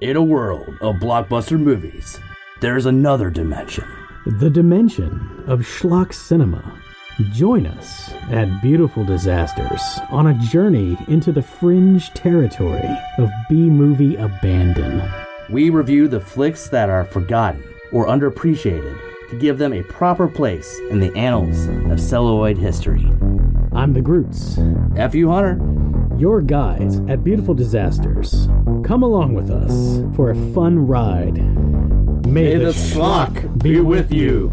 In a world of blockbuster movies, there's another dimension. The dimension of schlock cinema. Join us at Beautiful Disasters on a journey into the fringe territory of B movie abandon. We review the flicks that are forgotten or underappreciated to give them a proper place in the annals of celluloid history. I'm the Groots, F you, Hunter. Your guides at Beautiful Disasters. Come along with us for a fun ride. May, May the schlock be with you.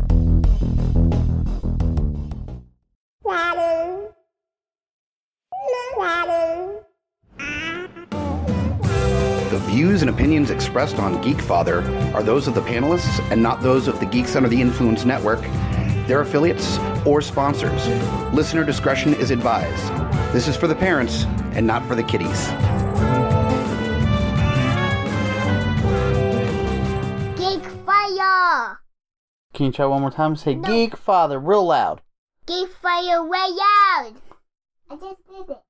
The views and opinions expressed on Geekfather are those of the panelists and not those of the Geeks Under the Influence Network, their affiliates, or sponsors. Listener discretion is advised. This is for the parents and not for the kiddies. Geek Fire! Can you try one more time? Say Geek Father real loud. Geek Fire way out! I just did it.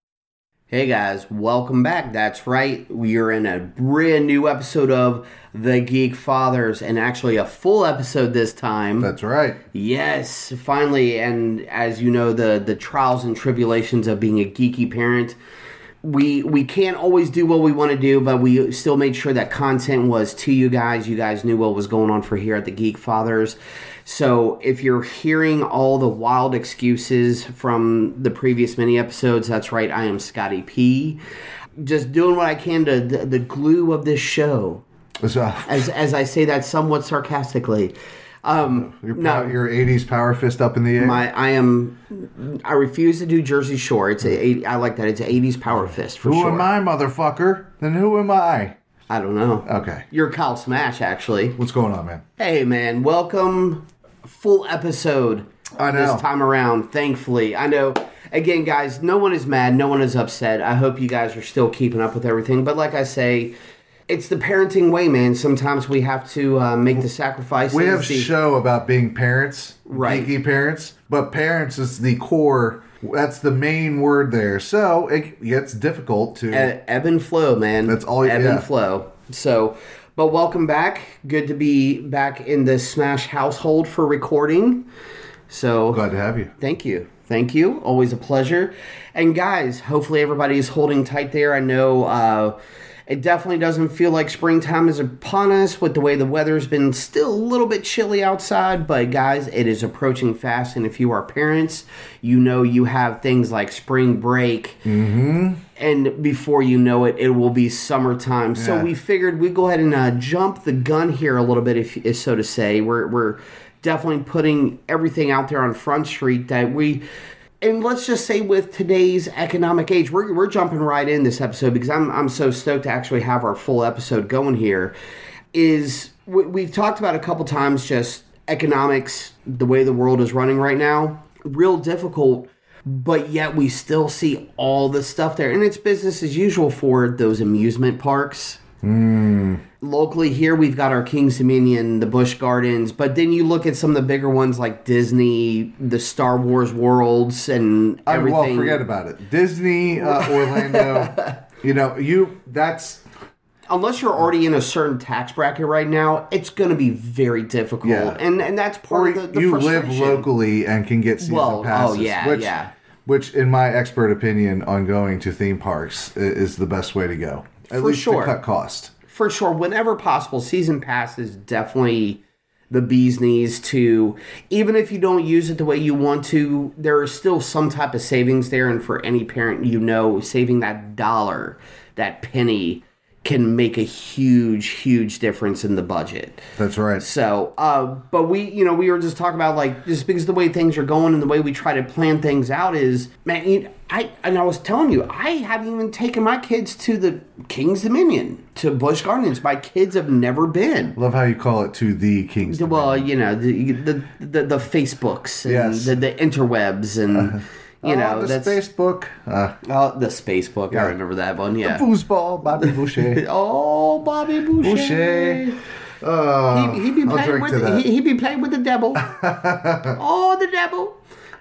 Hey guys, welcome back. That's right. We are in a brand new episode of The Geek Fathers, and actually a full episode this time. That's right. Yes, finally. And as you know, the the trials and tribulations of being a geeky parent. We we can't always do what we want to do, but we still made sure that content was to you guys. You guys knew what was going on for here at the Geek Fathers. So if you're hearing all the wild excuses from the previous mini episodes, that's right. I am Scotty P. Just doing what I can to the, the glue of this show. As as I say that somewhat sarcastically. Um, your, no, your 80s power fist up in the air. my I am I refuse to do Jersey Shore. It's a 80, I like that. It's an 80s power fist for who sure. am I, motherfucker? Then who am I? I don't know. Okay. You're Kyle Smash actually. What's going on, man? Hey man, welcome full episode I know. this time around, thankfully. I know again guys, no one is mad, no one is upset. I hope you guys are still keeping up with everything, but like I say, it's the parenting way, man. Sometimes we have to uh, make the sacrifices. We have a the- show about being parents, Right. geeky parents, but parents is the core. That's the main word there. So it gets difficult to. E- ebb and flow, man. That's all- Ebb yeah. and flow. So, but welcome back. Good to be back in the Smash household for recording. So, Glad to have you. thank you. Thank you. Always a pleasure. And guys, hopefully everybody is holding tight there. I know uh, it definitely doesn't feel like springtime is upon us with the way the weather's been still a little bit chilly outside. But guys, it is approaching fast. And if you are parents, you know you have things like spring break. And before you know it, it will be summertime. So we figured we'd go ahead and uh, jump the gun here a little bit, if, if so to say. We're, we're definitely putting everything out there on Front Street that we. And let's just say, with today's economic age, we're, we're jumping right in this episode because I'm, I'm so stoked to actually have our full episode going here. Is we, we've talked about a couple times just economics, the way the world is running right now, real difficult but yet we still see all the stuff there and it's business as usual for those amusement parks hmm. Locally here we've got our king's dominion the busch gardens but then you look at some of the bigger ones like disney the star wars worlds and I mean, well, forget about it. Disney, uh, Orlando. you know, you. That's unless you're already in a certain tax bracket right now it's going to be very difficult Yeah. and and that's part or of the, the you live locally and can get season Well, oh, passes. yeah, which, yeah. Which, in my expert opinion, on going to theme parks is the best way to go. At For least sure. to cut cost. For sure whenever possible season pass is definitely the bee's knees to even if you don't use it the way you want to there is still some type of savings there. And for any parent you know saving that dollar that penny can make a huge huge difference in the budget That's right. so, uh, but we, you know, we were just talking about like just because the way things are going and the way we try to plan things out is, man, you, I and I was telling you, I haven't even taken my kids to the King's Dominion to Busch Gardens. My kids have never been. Love how you call it to the Kings. Well, you know, the the the, the Facebooks and Yes. the, the interwebs and you know oh, the that's space book. Uh, oh, the space book. I remember that one. Yeah. foosball, Bobby Boucher. Oh, Bobby Boucher. Boucher. Uh, He, he be playing with that. he, he be playing with the devil. oh, the devil!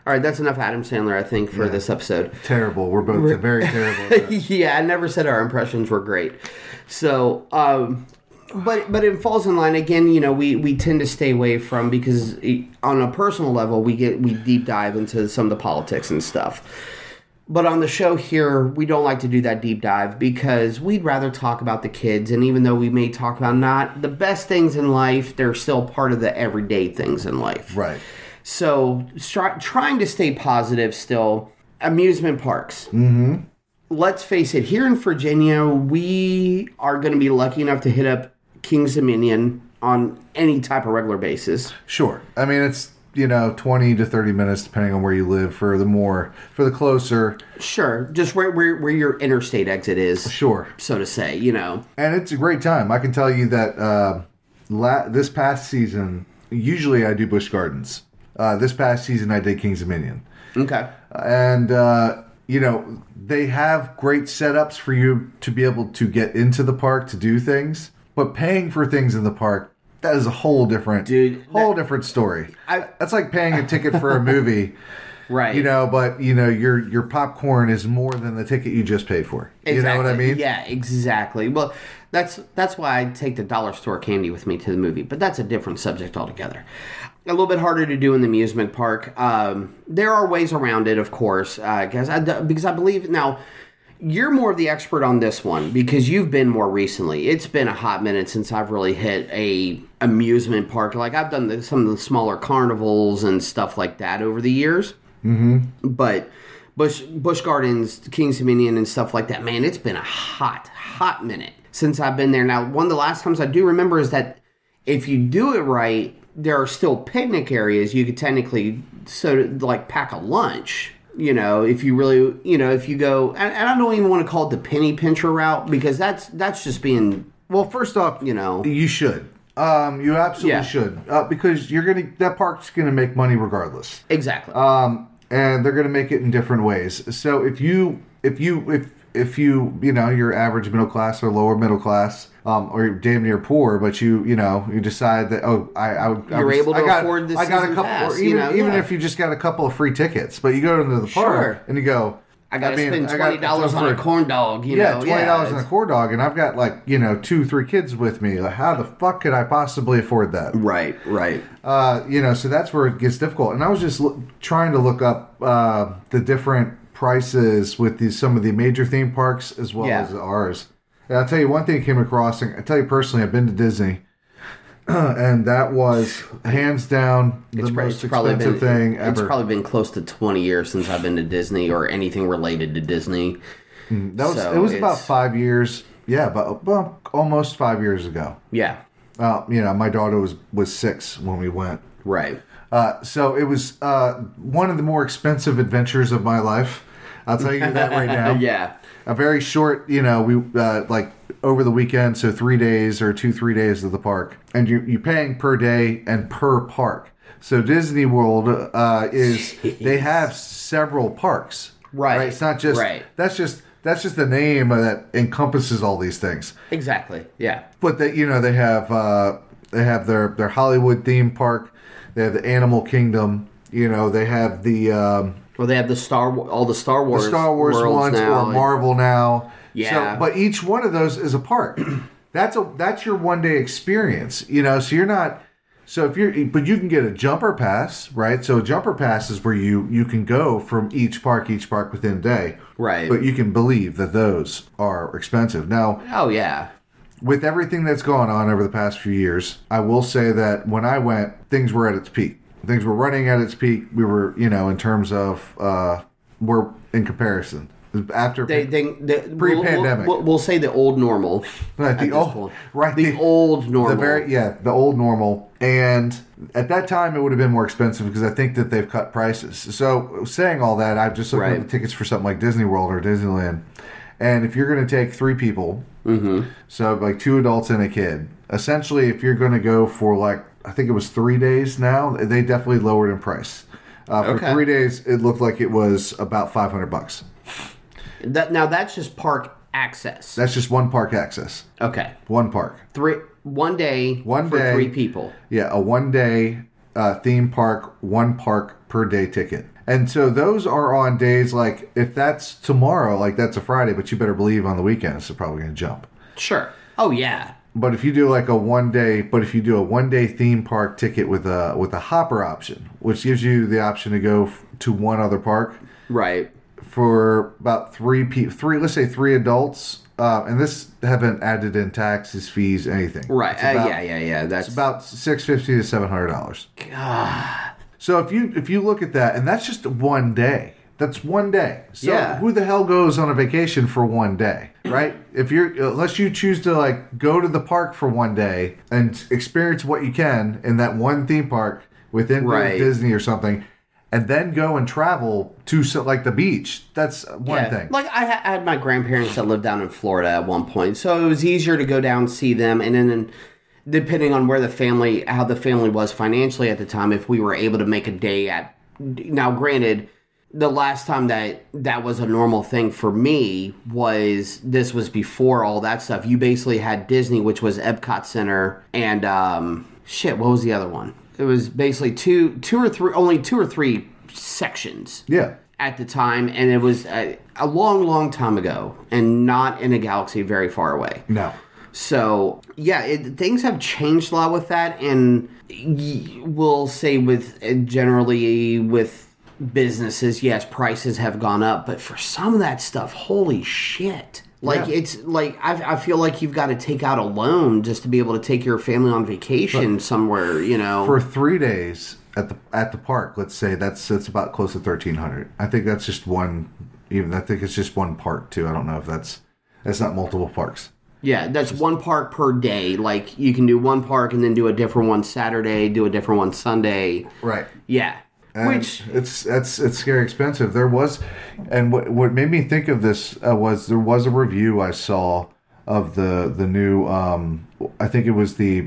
All right, that's enough Adam Sandler, I think, for this episode. terrible. We're both very terrible. yeah, I never said our impressions were great. So, um, but but it falls in line again. You know, we we tend to stay away from because it, on a personal level, we get we deep dive into some of the politics and stuff. But on the show here, we don't like to do that deep dive because we'd rather talk about the kids. And even though we may talk about not the best things in life, they're still part of the everyday things in life. Right. So stri- trying to stay positive still. Amusement parks. Mm-hmm. Let's face it, here in Virginia, we are going to be lucky enough to hit up King's Dominion on any type of regular basis. Sure. I mean, it's you know twenty to thirty minutes depending on where you live. For the more, for the closer, Sure, just where, where, where your interstate exit is, sure. so to say, you know. And it's a great time. I can tell you that uh, la- this past season, usually I do Busch Gardens. Uh, this past season, I did Kings Dominion. Okay. and uh, you know they have great setups for you to be able to get into the park to do things but paying for things in the park that is a whole different Dude, whole different story I- that's like paying a ticket for a movie Right. you know but you know your your popcorn is more than the ticket you just paid for you know what i mean Yeah, exactly. Well, that's that's why I take the dollar store candy with me to the movie, but that's a different subject altogether. A little bit harder to do in the amusement park. Um, there are ways around it, of course, uh, I because I believe now. You're more of the expert on this one because you've been more recently. It's been a hot minute since I've really hit a amusement park. Like I've done the, some of the smaller carnivals and stuff like that over the years mm-hmm. but Busch Busch Gardens, Kings Dominion, and stuff like that. Man, it's been a hot, hot minute since I've been there. Now, one of the last times I do remember is that if you do it right, there are still picnic areas you could technically so like pack a lunch. You know, if you really, you know, if you go, and, and I don't even want to call it the penny pincher route because that's that's just being, well first off you know, you should um you absolutely Yeah. should uh, because you're gonna that park's gonna make money regardless exactly. um, and they're going to make it in different ways. So if you if you if if you you know you're average middle class or lower middle class, um, or you're damn near poor, but you you know you decide that oh I I, I You're was- able to I got, afford this I got a couple pass, or you even know, even yeah. if you just got a couple of free tickets, but you go into the park Sure. and you go. I got to mean, spend twenty dollars on a corn dog. You yeah, know, twenty dollars on a corn dog, and I've got like you know two, three kids with me. Like, how the fuck could I possibly afford that? Right, right. Uh, you know, so that's where it gets difficult. And I was just trying to look up uh, the different prices with these some of the major theme parks as well Yeah. as ours. And I'll tell you one thing I came across. And I tell you personally, I've been to Disney, and that was hands down the It's, most expensive been thing it's ever. probably been close to 20 years since I've been to Disney or anything related to Disney. that was so it was about five years. Yeah, but well, almost five years ago. Yeah, Uh, you know, my daughter was was six when we went. right. Uh, so it was uh, one of the more expensive adventures of my life. I'll tell you that right now. yeah, A very short, you know, we uh, like over the weekend, so three days or two, three days of the park, and you you're paying per day and per park. So Disney World uh, is they have several parks, Right, It's not just right. that's just that's just the name that encompasses all these things exactly. Yeah, but they you know they have uh, they have their their Hollywood theme park, they have the Animal Kingdom, you know they have the um, well, they have the Star all the Star Wars, the Star Wars ones now. or Marvel now. Yeah. So, but each one of those is a park. that's a that's your one day experience. You know, so you're not. So if you're, but you can get a jumper pass, right? So a jumper pass is where you you can go from each park, each park within a day, Right. But you can believe that those are expensive. Now, Oh yeah, with everything that's gone on over the past few years, I will say that when I went, things were at its peak. Things were running at its peak. We were, you know, in terms of uh, we're in comparison after they they, they Pre-pandemic. We'll, we'll, we'll say the old normal. Right, the old- right, The, the- old normal. the very yeah the old normal. And at that time, it would have been more expensive because I think that they've cut prices. So saying all that, I've just looked Right. at the tickets for something like Disney World or Disneyland. And if you're going to take three people, Mm-hmm. so like two adults and a kid, essentially, if you're going to go for like I think it was three days now, they definitely lowered in price. Uh, for Okay. three days, it looked like it was about five hundred bucks. That now that's just park access. That's just one park access, okay. one park. Three one day One for day. three people. Yeah, a one day uh, theme park, one park per day ticket. And so those are on days like if that's tomorrow, like that's a Friday, but you better believe on the weekends it's probably going to jump. Sure. Oh yeah. but if you do like a one day, but if you do a one day theme park ticket with a with a hopper option, which gives you the option to go f- to one other park Right. for about three pe- three let's say three adults, uh, and this haven't added in taxes, fees, anything. Right. It's Uh, yeah, yeah, yeah. That's It's about six fifty to seven hundred dollars. So if you if you look at that, and that's just one day. That's one day. So Yeah. who the hell goes on a vacation for one day, right? if you're unless you choose to like go to the park for one day and experience what you can in that one theme park within Right. Disney or something, and then go and travel to so, like the beach. That's one Yeah. thing. Like I ha- I had my grandparents that lived down in Florida at one point, so it was easier to go down and see them, and then. then Depending on where the family, how the family was financially at the time, if we were able to make a day at, now granted, the last time that that was a normal thing for me was this was before all that stuff. You basically had Disney, which was Epcot Center, and um, shit, what was the other one? It was basically two, two or three, only two or three sections yeah. at the time, and it was a, a long, long time ago, and not in a galaxy very far away. No. So yeah, it, things have changed a lot with that, and we'll say with uh, generally with businesses, yes, prices have gone up, but for some of that stuff, holy shit. Like Yeah. it's like I, I feel like you've got to take out a loan just to be able to take your family on vacation somewhere. You know, For three days at the at the park, let's say that's that's about close to thirteen hundred. I think that's just one. Even I think it's just one park too. I don't know if that's that's not multiple parks. Yeah, that's one park per day. Like you can do one park and then do a different one Saturday, do a different one Sunday. Right. Yeah. And Which it's that's it's scary expensive. There was, and what what made me think of this uh, was there was a review I saw of the the new um I think it was the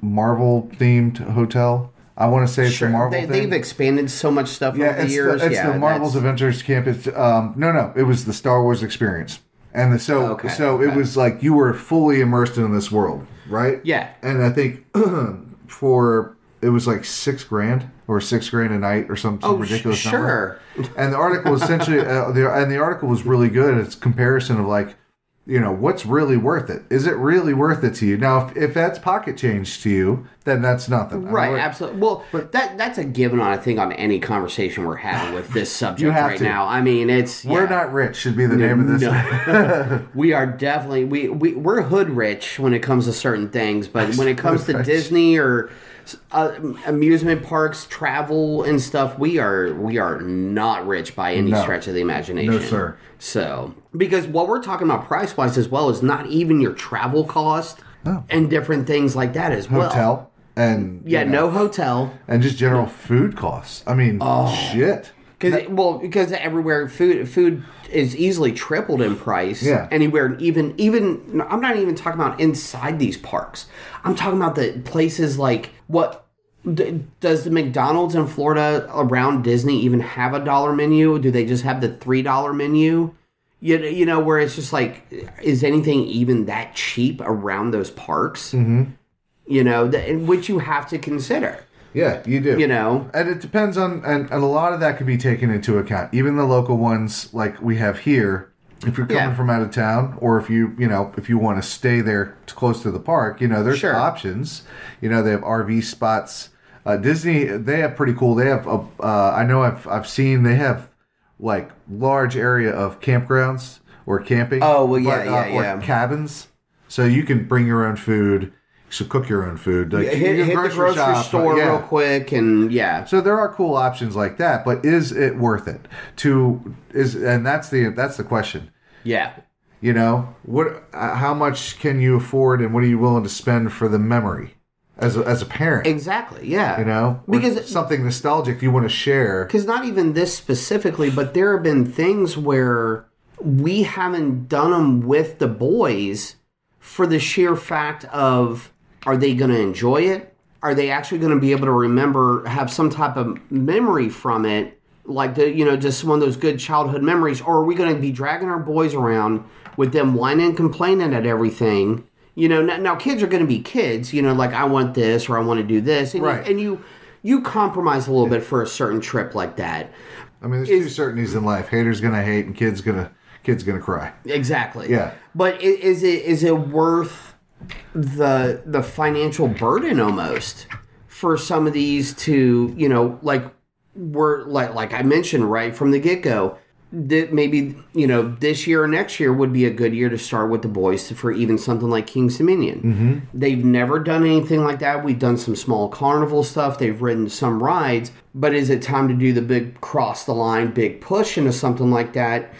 Marvel themed hotel. I want to say it's sure, the Marvel. they, they've expanded so much stuff yeah, over the years. the, it's yeah, the Marvel's Adventures Camp. It's um no no it was the Star Wars experience. And so Okay, so it was like you were fully immersed in this world, right? Yeah. And I think for it was like six grand or six grand a night or some, some Oh, sh- ridiculous number. sure. And the article essentially, uh, the, and the article was really good. It's comparison of like, you know, what's really worth it? Is it really worth it to you? Now, if, if that's pocket change to you, then that's nothing. Right, I mean, absolutely. Well, but that that's a given on I think on any conversation we're having with this subject right to. now. I mean, it's We're yeah. not rich should be the name of this. No. we are definitely we, we we're hood rich when it comes to certain things, but when it comes to rich. Disney or uh, amusement parks, travel and stuff, we are we are not rich by any No. stretch of the imagination. No, sir. So because what we're talking about price wise as well is not even your travel cost and different things like that as well. Hotel and Yeah, you know, no hotel. and just general food costs. I mean, Oh. shit. Because well, because everywhere food food is easily tripled in price. Yeah. Anywhere, even even I'm not even talking about inside these parks. I'm talking about the places like what does the McDonald's in Florida around Disney even have a dollar menu? Do they just have the three dollar menu? You, you know where it's just like is anything even that cheap around those parks? Mm-hmm. You know, which you have to consider. Yeah, you do. You know, And it depends on, and, and a lot of that could be taken into account. Even the local ones like we have here, if you're coming Yeah. from out of town, or if you, you know, if you want to stay there close to the park, you know, there's Sure. options. You know, they have RV spots. Uh, Disney, they have pretty cool. They have, a, uh, I know I've, I've seen, they have like large area of campgrounds or camping. Oh, well, yeah, but, uh, yeah, or yeah. cabins. So you can bring your own food. So cook your own food. Like, hit, you can hit the grocery shop, store yeah. real quick and yeah. So there are cool options like that, but is it worth it? To is and that's the that's the question. Yeah. You know, what uh, how much can you afford and what are you willing to spend for the memory as a, as a parent? Exactly. Yeah. You know, because something nostalgic you want to share. because not even this specifically, but there have been things where we haven't done them with the boys for the sheer fact of are they going to enjoy it? Are they actually going to be able to remember, have some type of memory from it? Like the, you know, just one of those good childhood memories, or are we going to be dragging our boys around with them whining and complaining at everything? You know, now, now kids are going to be kids. You know, like I want this or I want to do this, and, Right. you, and you you compromise a little bit for a certain trip like that. I mean, there's two certainties in life: haters gonna hate, and kids gonna kids gonna cry. Exactly. Yeah. But is it is it worth the the financial burden almost for some of these to you know like we're like like I mentioned right from the get go that maybe you know this year or next year would be a good year to start with the boys for even something like King's Dominion. Mm-hmm. They've never done anything like that. We've done some small carnival stuff. They've ridden some rides, but is it time to do the big cross the line, big push into something like that?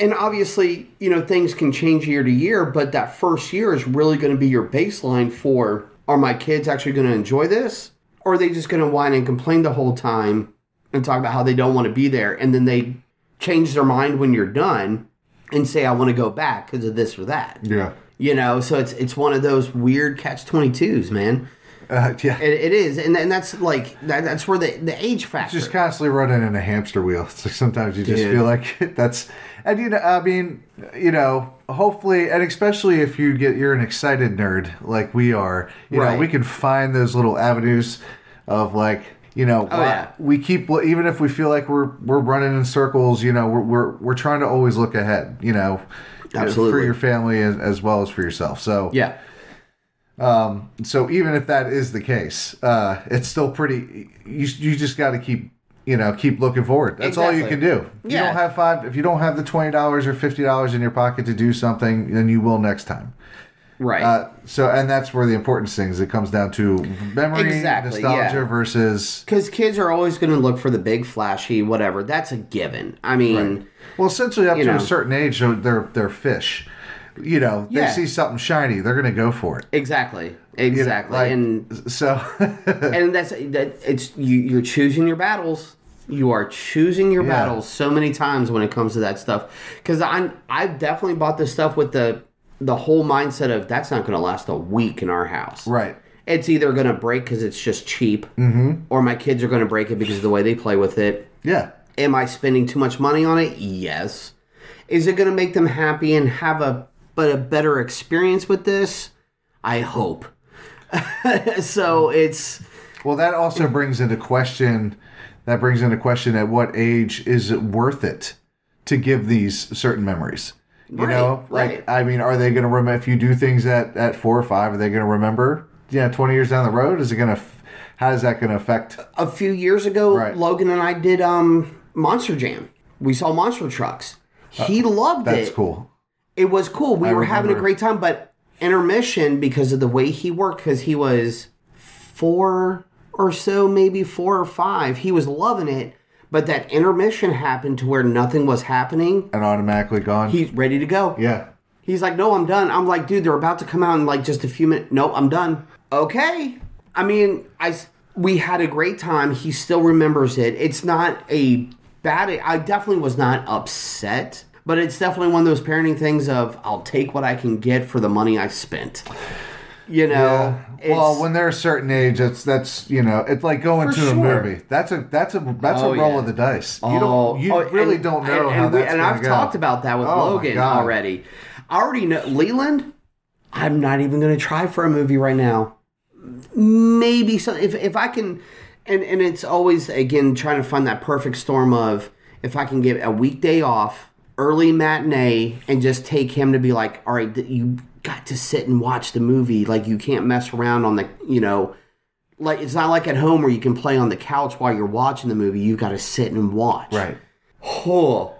And obviously, you know things can change year to year, but that first year is really going to be your baseline for: Are my kids actually going to enjoy this, or are they just going to whine and complain the whole time and talk about how they don't want to be there, and then they change their mind when you're done and say I want to go back because of this or that. Yeah. You know, so it's it's one of those weird catch twenty twos, man. Uh, yeah. It, it is, and, and that's like that, that's where the the age factor. just constantly running in a hamster wheel. It's like sometimes you just Dude. feel like that's, and you know, I mean, you know, hopefully, and especially if you get you're an excited nerd like we are, you know, we can find those little avenues of like. You know, Oh, yeah. we keep even if we feel like we're we're running in circles. You know, we're we're, we're trying to always look ahead. You know, Absolutely. for your family as, as well as for yourself. So yeah, um so even if that is the case, uh, it's still pretty. You you just got to keep you know keep looking forward. That's all you can do. If you don't have five, if you don't have the twenty dollars or fifty dollars in your pocket to do something, then you will next time. right. Uh, so and that's where the important things. It comes down to memory, Exactly, nostalgia yeah. versus. because kids are always going to look for the big flashy whatever. That's a given. I mean, Well, essentially, up to know. a certain age, they're they're, they're fish. You know, they Yeah. see something shiny, they're going to go for it. exactly, You know, exactly, like, and so. and that's that. It's you. You're choosing your battles. You are choosing your Yeah. battles so many times when it comes to that stuff. Because I'm I've definitely bought this stuff with the the whole mindset of that's not going to last a week in our house. right. It's either going to break because it's just cheap, mm-hmm. or my kids are going to break it because of the way they play with it. Yeah. Am I spending too much money on it? Yes. Is it going to make them happy and have a but a better experience with this? I hope. so it's Well, that also brings into question. That brings into question at what age is it worth it to give these certain memories? You Right, know, right. I mean, are they going to remember if you do things at at four or five? Are they going to remember? Yeah, twenty years down the road, is it going to? How is that going to affect? a few years ago, Right. Logan and I did um Monster Jam. We saw monster trucks. He loved Uh, That's it. cool. It was cool. We were having a great time, but intermission because of the way he worked, because he was four or so, maybe four or five. He was loving it, but that intermission happened to where nothing was happening. And automatically gone. He's ready to go. yeah. He's like, no, I'm done. I'm like, dude, they're about to come out in like just a few minutes. No, I'm done. Okay. I mean, I we had a great time. He still remembers it. It's not a bad. I definitely was not upset, but it's definitely one of those parenting things of I'll take what I can get for the money I spent. You know. Yeah. Well, when they're a certain age, that's that's you know, it's like going to a movie. That's a that's a that's Oh, a roll yeah. of the dice. You Oh, don't you oh, really and- don't know and, how and, that's and I've go. talked about that with Oh, Logan already. I already know Leland. I'm not even going to try for a movie right now. Maybe so if if I can, and and it's always again trying to find that perfect storm of if I can get a weekday off, early matinee, and just take him to be like, all right, you got to sit and watch the movie. Like you can't mess around on the you know. Like it's not like at home where you can play on the couch while you're watching the movie. You got to sit and watch Right. oh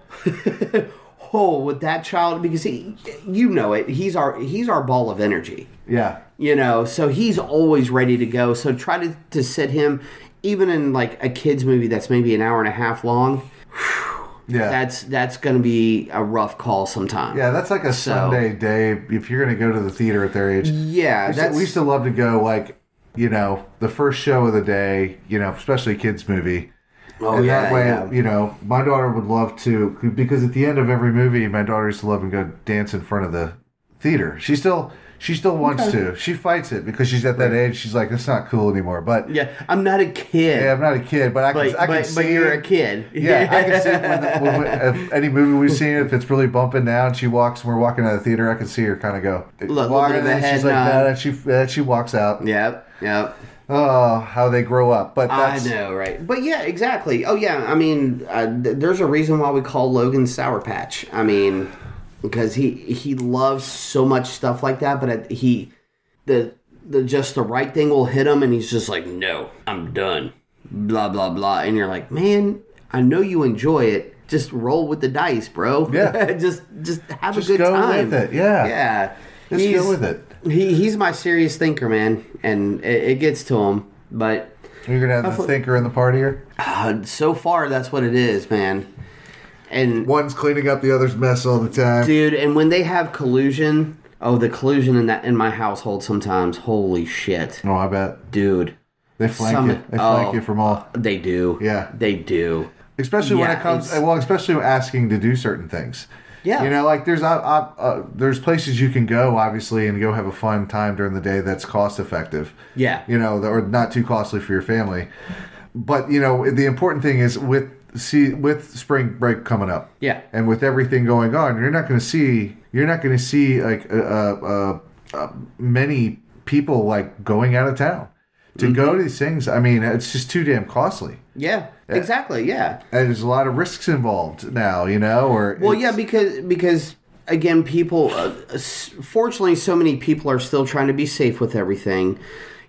oh with that child because he you know it he's our he's our ball of energy Yeah. you know so he's always ready to go so try to, to sit him even in like a kids movie that's maybe an hour and a half long Yeah. that's that's gonna be a rough call sometime yeah, that's like a So- Sunday day if you're going to go to the theater at their age. yeah We to, that's we used to love to go like, you know, the first show of the day, you know, especially kids movie. oh and yeah, that way, yeah. you know, my daughter would love to because at the end of every movie, my daughter used to love and go dance in front of the theater. She still she still wants to. She fights it because she's at that age. She's like, it's not cool anymore. But yeah, i'm not a kid Yeah, I'm not a kid, but I can, but, I can but, see. but you're a kid Yeah, I can see when, the, when, when if any movie we've seen, if it's really bumping down, she walks. We're walking out of the theater. I can see her kind of go. Look, walk, little bit of and she's like that, and she and she walks out. yep yep Oh, how they grow up! But I know, right? But yeah, exactly. Oh yeah, I mean, uh, th- there's a reason why we call Logan Sour Patch. I mean, because he he loves so much stuff like that, but he the the just the right thing will hit him, and he's just like, "No, I'm done." Blah blah blah, and you're like, "Man, I know you enjoy it. Just roll with the dice, bro. Yeah. just just have Just a good go time. with it, yeah. yeah. Just He's- go with it. He he's my serious thinker, man, and it, it gets to him. But You're gonna have the thinker in the party here. uh, so far, that's what it is, man. And One's cleaning up the other's mess all the time. dude, and when they have collusion, oh, the collusion in that in my household sometimes, holy shit, Oh, I bet dude, they flank Some- you. They flank oh. you from all. they do, Yeah. they do. especially when it comes well especially asking to do certain things Yeah. you know like there's uh, uh, uh, there's places you can go obviously and go have a fun time during the day that's cost effective Yeah. you know or not too costly for your family but you know the important thing is with see with spring break coming up Yeah. and with everything going on you're not going to see you're not going to see like uh, uh, uh, many people like going out of town to Mm-hmm. go to these things i mean it's just too damn costly Yeah, exactly. Yeah. and there's a lot of risks involved now, you know. Or Well, yeah, because because again, people. Uh, fortunately, so many people are still trying to be safe with everything.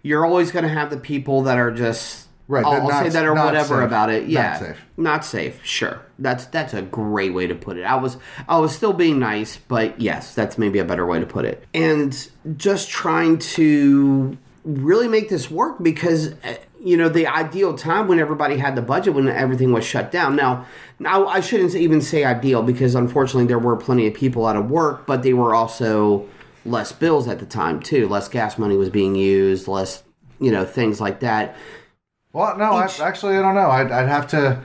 You're always going to have the people that are just Right, I'll, I'll not- say that or whatever safe. about it. Not Yeah, safe. Not safe. Sure, that's that's a great way to put it. I was I was still being nice, but yes, that's maybe a better way to put it. And just trying to really make this work because uh, you know the ideal time when everybody had the budget when everything was shut down. Now, now I shouldn't even say ideal because unfortunately there were plenty of people out of work, but they were also less bills at the time too. Less gas money was being used, less you know things like that. Well, no, I, actually, I don't know. I'd, I'd have to,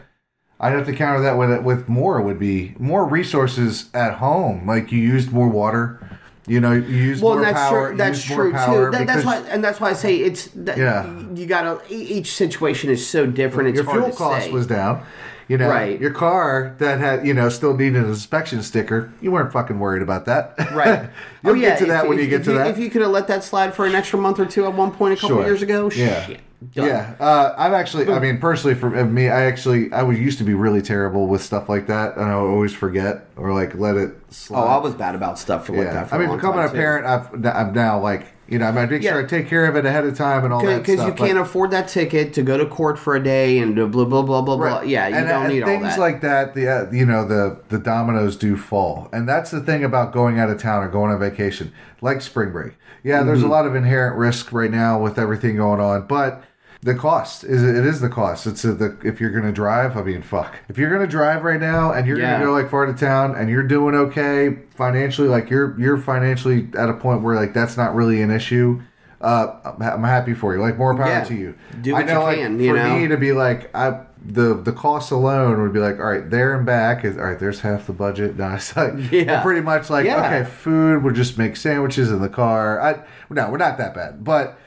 I'd have to counter that with with more. Would be more resources at home. Like you used more water. You know, you used Well, more that's power. true. That's true too. That, that's why, and that's why I say it's. That, Yeah. You gotta. Each situation is so different. It's your fuel cost say. was down. You know, Right. your car that had you know still needed an inspection sticker. You weren't fucking worried about that, right. You'll oh yeah. get to that if, when if- you get to that. If you could have let that slide for an extra month or two at one point a couple Sure. years ago, Yeah. shit. Done. Yeah, uh, I'm actually. I mean, personally, for me, I actually I was used to be really terrible with stuff like that, and I would always forget or like let it slide. Oh, I was bad about stuff for like yeah. that. For I mean, becoming a too. parent, I've, I'm now like you know, I make Yeah. sure I take care of it ahead of time and all that because you can't afford that ticket to go to court for a day and blah blah blah blah blah. Right. Yeah, you and, don't and need all things that. like that. The uh, you know the the dominoes do fall, and that's the thing about going out of town or going on vacation, like spring break. Yeah, there's Mm-hmm. a lot of inherent risk right now with everything going on, but the cost is it is the cost. It's a, the if you're to drive. I mean, fuck. If you're to drive right now and you're Yeah. to go like far to town and you're doing okay financially, like you're you're financially at a point where like that's not really an issue. Uh, I'm, happy for you. Like more power Yeah. to you. Do I what know, you like, can, you for know? me to be like I the the cost alone would be like all right there and back is all right there's half the budget no it's like Yeah. we're pretty much like Yeah. okay food we'll just make sandwiches in the car I no we're not that bad but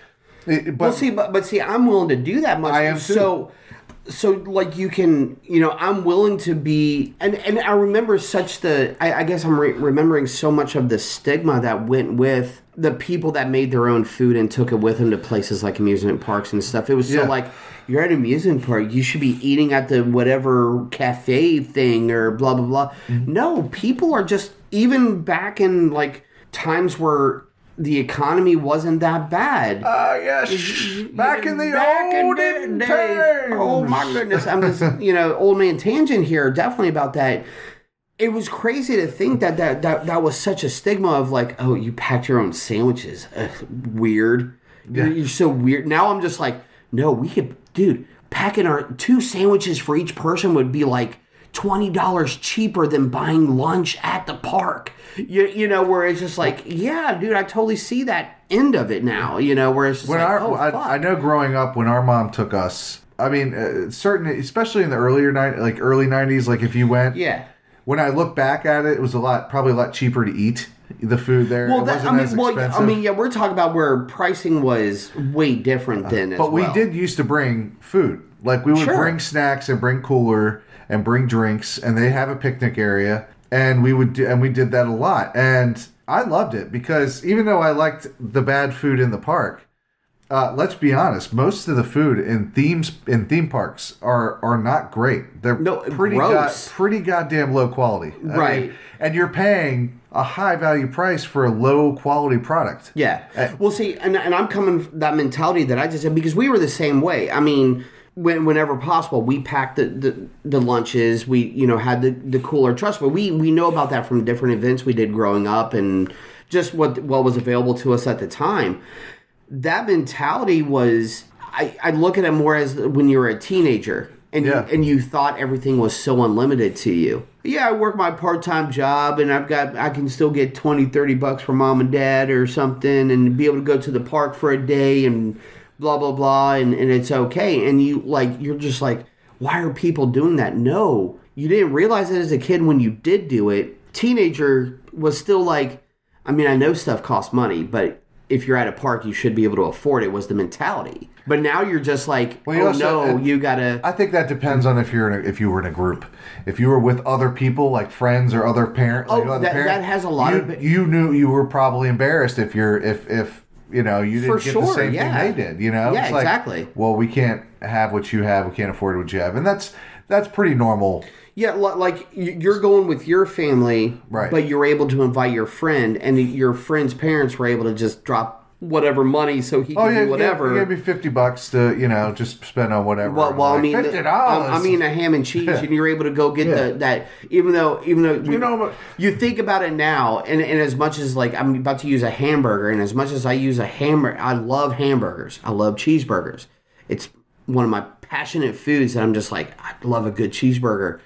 it, but well, see, but but see, I'm willing to do that much. I am too. So, so like you can, you know, I'm willing to be, and and I remember such the. I, I guess I'm re- remembering so much of the stigma that went with the people that made their own food and took it with them to places like amusement parks and stuff. It was so like. You're at an amusement park. You should be eating at the whatever cafe thing or blah blah blah. Mm-hmm. No, people are just even back in like times where the economy wasn't that bad. uh, yes back in the Back in olden the days. Oh my goodness! I'm just you know old man tangent here. Definitely about that. It was crazy to think that that that, that was such a stigma of like, oh, you packed your own sandwiches. Ugh, weird. You're, you're so weird. Now I'm just like, no, we could, dude. Packing our two sandwiches for each person would be like twenty dollars cheaper than buying lunch at the park. You, you know, where it's just like, yeah, dude, I totally see that end of it now. You know, where it's just when like, our oh, I. I know growing up when our mom took us I mean uh, certain especially in the earlier night like early 90s like if you went yeah. when I look back at it it was a lot probably a lot cheaper to eat the food there Well, that, I mean, well, expensive I mean, yeah, we're talking about where pricing was way different than. as But we well. did used to bring food. Like we would Sure. bring snacks and bring cooler and bring drinks, and they have a picnic area, and we would do, and we did that a lot, and I loved it because even though I liked the bad food in the park, uh, let's be honest. Most of the food in themes in theme parks are are not great. They're No, pretty pretty goddamn low quality. I Right. mean, and you're paying a high value price for a low quality product. Yeah. Uh, well, see, and, and I'm coming from that mentality that I just said because we were the same way. I mean, when, whenever possible, we packed the, the, the lunches. We you know had the, the cooler trust, but we we know about that from different events we did growing up and just what what was available to us at the time. That mentality was I, I look at it more as when you were a teenager and Yeah. you, and you thought everything was so unlimited to you. Yeah, I work my part-time job and I've got I can still get 20 30 bucks from mom and dad or something and be able to go to the park for a day and blah blah blah and, and it's okay and you like you're just like why are people doing that? No. You didn't realize it as a kid when you did do it. Teenager was still like I mean, I know stuff costs money, but if you're at a park, you should be able to afford it. Was the mentality? But now you're just like, Well, you oh also- no, you gotta. I think that depends on if you're in a, if you were in a group. If you were with other people, like friends or other parents, Oh, like other that- parents, that has a lot you, of- You knew you were probably embarrassed if you're if if you know you didn't For get sure, the same yeah. thing they did. You know, Yeah, It's like, exactly. Well, we can't have what you have. We can't afford what you have, and that's that's pretty normal. Yeah, like you're going with your family, Right. But you're able to invite your friend, and your friend's parents were able to just drop whatever money so he Oh can yeah, do whatever. Gave me fifty bucks to you know just spend on whatever. Well, well I mean, fifty I, dollars. I mean a ham and cheese, and you're able to go get Yeah. the that. Even though, even though You know, you think about it now, and, and as much as like I'm about to use a hamburger, and as much as I use a hamburger, I love hamburgers. I love cheeseburgers. It's one of my passionate foods that I'm just like I love a good cheeseburger.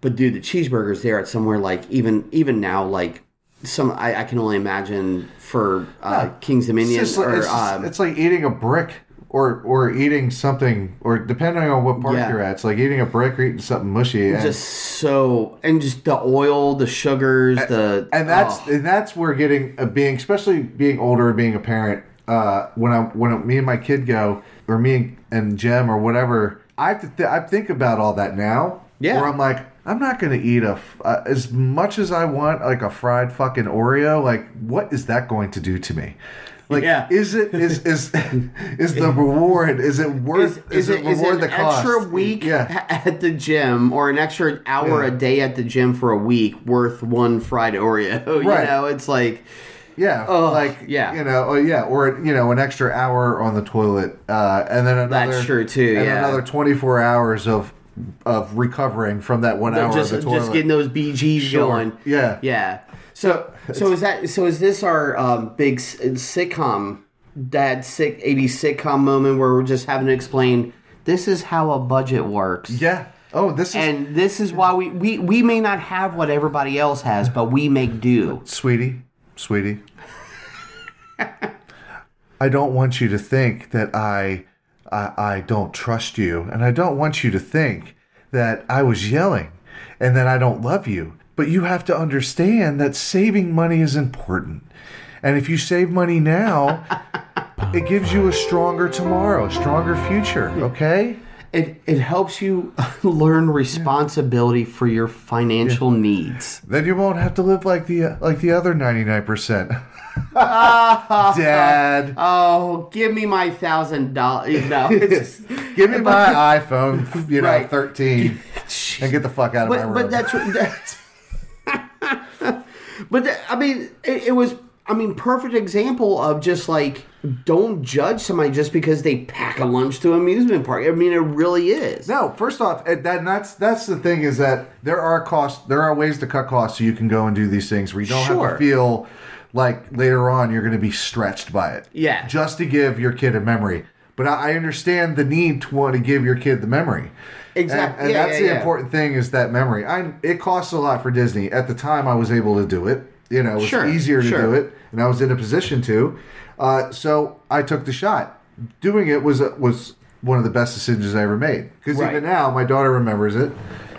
But dude, the cheeseburgers there at somewhere like even even now like some I, I can only imagine for uh, King's Dominion It's, like, or it's, just- um, it's like eating a brick or or eating something or depending on what park Yeah. you're at. It's like eating a brick or eating something mushy. And, just so and just the oil, the sugars, the and that's oh. and that's where getting uh, being especially being older and being a parent. Uh, when I when me and my kid go or me and, and Jem or whatever, I have to th- I think about all that now. Yeah. Where I'm like. I'm not gonna eat a uh, as much as I want like a fried fucking Oreo. Like, what is that going to do to me? Like, Yeah. is it is is is the reward? Is it worth? is, is, it, is reward it the cost? An extra week Yeah. at the gym or an extra hour Yeah. a day at the gym for a week worth one fried Oreo? You Right. know, it's like Yeah, Ugh, like yeah. you know, oh yeah, or you know, an extra hour on the toilet, uh, and then another That's true, too, and yeah. another twenty four hours of of recovering from that one hour just of the toilet. just getting those BGs Sure. going. Yeah. yeah. So so is that so is this our um, big sitcom dad sick 80s sitcom moment where we're just having to explain this is how a budget works. yeah. Oh, this is And this is why we, we, we may not have what everybody else has, but we make do. sweetie, sweetie. I don't want you to think that I, I I don't trust you, and I don't want you to think that I was yelling and that I don't love you. But you have to understand that saving money is important. And if you save money now, it gives you a stronger tomorrow, stronger future, okay? It, it helps you learn responsibility for your financial needs. Then you won't have to live like the like the other 99%. Dad, Oh, give me my thousand dollars. It's just, give me my iPhone, you know, Right. 13 and get the fuck out of my but room. but that's what- that's. but that, I mean, it, it was. I mean, perfect example of just like don't judge somebody just because they pack a lunch to an amusement park. I mean, it really is. No, first off, that that's that's the thing is that there are costs, there are ways to cut costs, so you can go and do these things where you don't have to feel like later on you're going to be stretched by it. Yeah. just to give your kid a memory. But I I understand the need to want to give your kid the memory. Exactly. and, and yeah, that's yeah, the yeah. important thing is that memory. I it costs a lot for Disney. At the time, I was able to do it. You know, it was Sure, easier to sure. do it, and I was in a position to. Uh, so I took the shot. Doing it was was one of the best decisions I ever made. Because Right. even now, my daughter remembers it,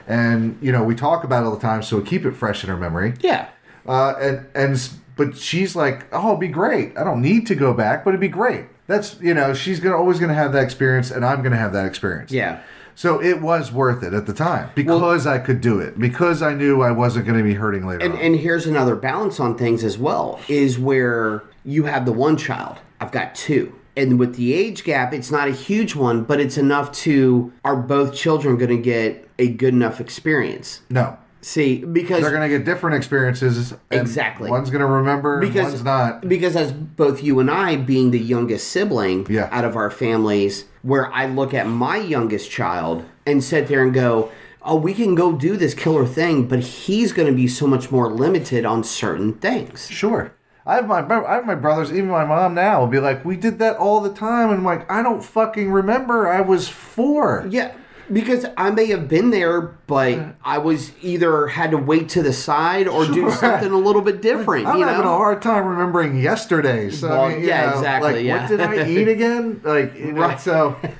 and you know we talk about it all the time, so we keep it fresh in her memory. Yeah. Uh, and and but she's like, oh, it'd be great. I don't need to go back, but it'd be great. That's you know she's gonna always gonna have that experience, and I'm gonna have that experience. Yeah. So it was worth it at the time because I could do it because I knew I wasn't going to be hurting later And, on. and here's another balance on things as well is where you have the one child. I've got two. And with the age gap, it's not a huge one, but it's enough to are both children going to get a good enough experience? No. See, because They're going to get different experiences. Exactly. One's going to remember, because one's not. Because as both you and I being the youngest sibling Yeah. out of our families, where I look at my youngest child and sit there and go, "Oh, we can go do this killer thing," but he's going to be so much more limited on certain things. Sure. I have my I have my brothers, even my mom now will be like, "We did that all the time," and I'm like, "I don't fucking remember. I was four. Yeah, because I may have been there, but I was either had to wait to the side or do Sure. something a little bit different. I'm you having a hard time remembering yesterday. So Well, I mean, you yeah, know, exactly, Like, yeah. what did I eat again? Like, you know, Right. so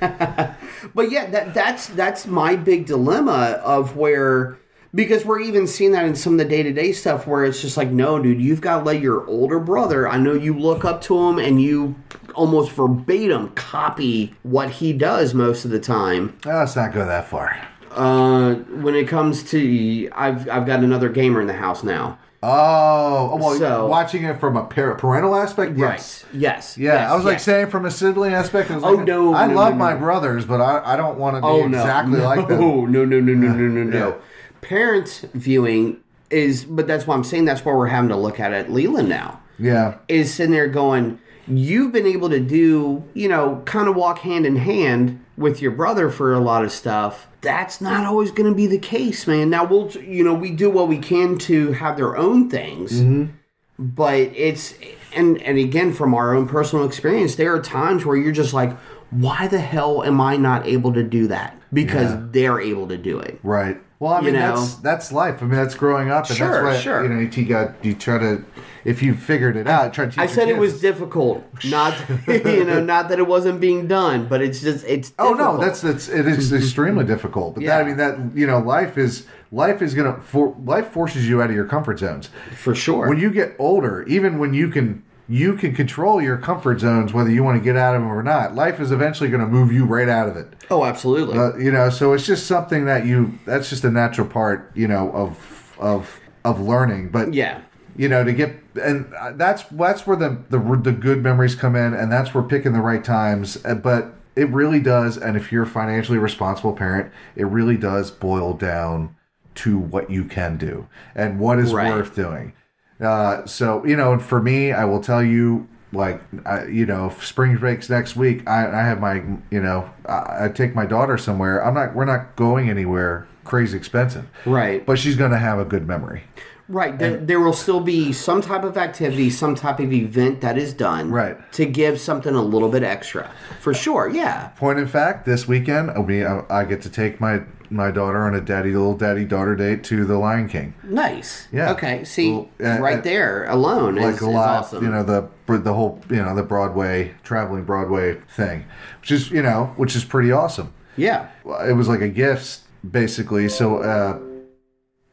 But yeah, that that's that's my big dilemma of where because we're even seeing that in some of the day to day stuff where it's just like, no, dude, you've got to let your older brother. I know you look up to him and you almost verbatim copy what he does most of the time. Oh, let's not go that far. Uh, when it comes to, I've I've got another gamer in the house now. Oh, well, So- watching it from a parental aspect, yes. Right. Yes. Yeah, yes, I was like saying from a sibling aspect. I Oh, like, no, I no, love no, my no. brothers, but I, I don't want to be Oh exactly like them. Oh no, no, no, no, no, no, no. Parents viewing is, but that's why I'm saying that's why we're having to look at it. Leland now Yeah, is sitting there going, you've been able to do, you know, kind of walk hand in hand with your brother for a lot of stuff. That's not always going to be the case, man. Now we'll, you know, we do what we can to have their own things, mm-hmm. but it's and and again from our own personal experience, there are times where you're just like, why the hell am I not able to do that? Because Yeah. they're able to do it. right. Well, I mean, know? that's that's life. I mean, that's growing up, and Sure, that's why sure. you know you got you try to if you figured it out, try to. I said it was difficult, not you know, not that it wasn't being done, but it's just it's. Oh Difficult. no, that's that's it is extremely difficult. But that, I mean that you know life is life is gonna for life forces you out of your comfort zones. for sure. When you get older, even when you can you can control your comfort zones whether you want to get out of them or not. Life is eventually going to move you right out of it. oh, absolutely. Uh, you know, so it's just something that you that's just a natural part, you know, of of of learning. But yeah, you know to get and uh, that's that's where the the the good memories come in and that's where picking the right times Uh, but it really does and if you're a financially responsible parent it really does boil down to what you can do and what is Right. worth doing uh, so you know and for me i will tell you like I, you know if spring breaks next week i, I have my you know I, I take my daughter somewhere i'm not we're not going anywhere crazy expensive right, but she's going to have a good memory right. There, there will still be some type of activity, some type of event that is done, Right. to give something a little bit extra, for sure. Yeah, Point in fact, this weekend I'll be, I, I get to take my my daughter on a daddy little daddy daughter date to the Lion King. nice. Yeah. Okay. See, Well, uh, right uh, there alone Like is, a lot, awesome. you know the the whole you know the Broadway traveling Broadway thing, which is you know which is pretty awesome. yeah. It was like a gift basically. So, uh,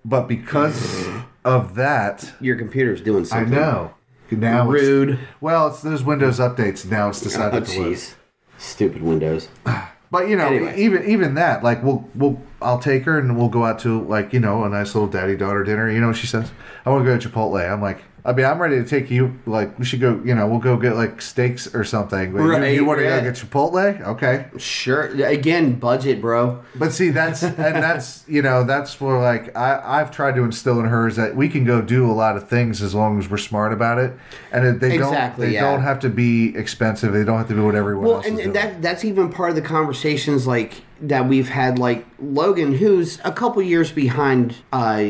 but because of that, Your computer's doing something. I know now it's- Rude. well, it's those Windows updates. Now it's Oh, decided to lose. Stupid Windows. But you know, Anyway. even even that, like we'll we'll I'll take her and we'll go out to like you know a nice little daddy daughter dinner. You know what she says? I want to go to Chipotle. I'm like, I mean, I'm ready to take you. Like we should go. You know, we'll go get like steaks or something. You- Right, you, want to yeah. go get Chipotle? Okay. Sure. Again, budget, bro. But see, that's and that's you know that's where like I I've tried to instill in her is that we can go do a lot of things as long as we're smart about it, and they Exactly, don't they yeah. don't have to be expensive. They don't have to be what everyone Well, else and, is and that that's even part of the conversations like that we've had. Like Logan, who's a couple years behind uh,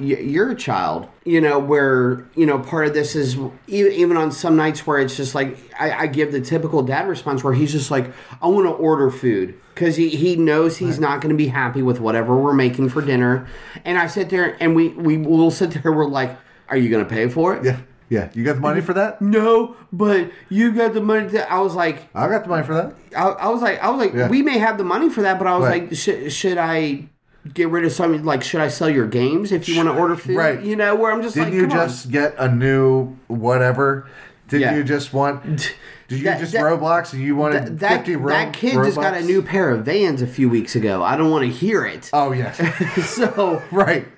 your child. You know, where you know part of this is even on some nights where it's just like I, I give the typical dad response where he's just like, I want to order food because he, he knows he's not going to be happy with whatever we're making for dinner, and I sit there and we we will sit there. We're like, Are you going to pay for it? yeah, yeah. You got the money for that? No, but you got the money. To, I was like, I got the money for that. I, I was like, I was like, Yeah. we may have the money for that, but I was Right. like, should, should I get rid of something? Like, should I sell your games if you want to order food? Right. You know, where I'm just Didn't like, you come on. just get a new whatever? Did Yeah. you just want? Did you That- just that- Roblox and you wanted Th- that fifty? Ro- that kid just got a new pair of Vans a few weeks ago. I don't want to hear it. Oh yes, so right.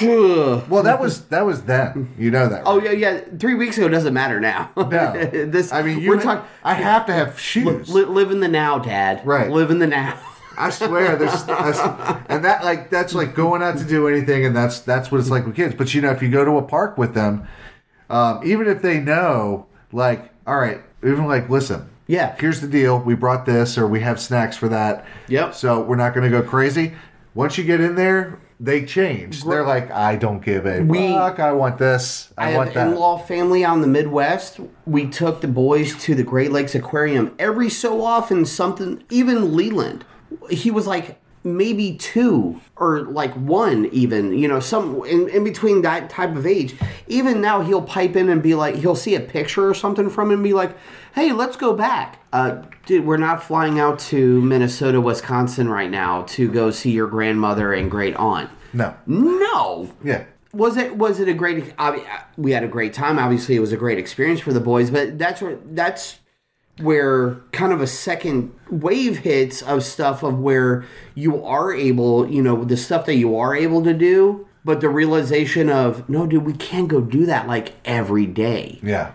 Well, that was that was then. You know that. Oh yeah, yeah. Three weeks ago doesn't matter now. No. this. I mean, we're talking. I have to have shoes. Li- live in the now, Dad. Right. Live in the now. I swear, there's, and that like that's like going out to do anything, and that's that's what it's like with kids. But you know, if you go to a park with them, um, even if they know, like, all right, even like, listen, Yeah. here's the deal: we brought this, or we have snacks for that. Yep. So we're not going to go crazy. Once you get in there, they change. They're like, I don't give a We- fuck. I want this. I, I want have that. in-law family out in the Midwest. We took the boys to the Great Lakes Aquarium every so often. Something, even Leland, he was like maybe two or like one, even you know, some in, in between that type of age. Even now, he'll pipe in and be like, he'll see a picture or something from him and be like, "Hey, let's go back." Uh, dude, we're not flying out to Minnesota, Wisconsin right now to go see your grandmother and great aunt. no. No, Yeah. was it was it a great? obvi- We had a great time. Obviously, it was a great experience for the boys. But that's where that's where kind of a second wave hits of stuff of where you are able, you know, the stuff that you are able to do. But the realization of no, dude, we can't go do that like every day. Yeah.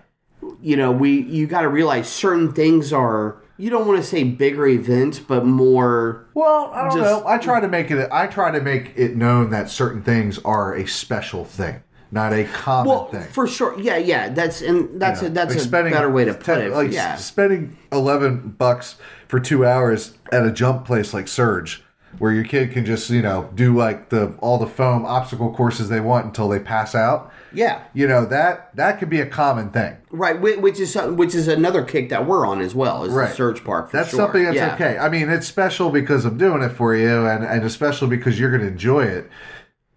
You know, we you got to realize certain things are. You don't want to say bigger events, but more Well, I don't Just- know. I try to make it. I try to make it known that certain things are a special thing, not a common well thing. for sure. Yeah, yeah. That's and that's You a that's like a spending better way to put ten- it. Like yeah. spending eleven bucks for two hours at a jump place like Surge, where your kid can just you know do like the all the foam obstacle courses they want until they pass out. Yeah, You know that that could be a common thing. right. Which is which is another kick that we're on as well. Is Right. the Surge Park? For That's sure. something that's Yeah. okay. I mean, it's special because I'm doing it for you, and and especially because you're going to enjoy it.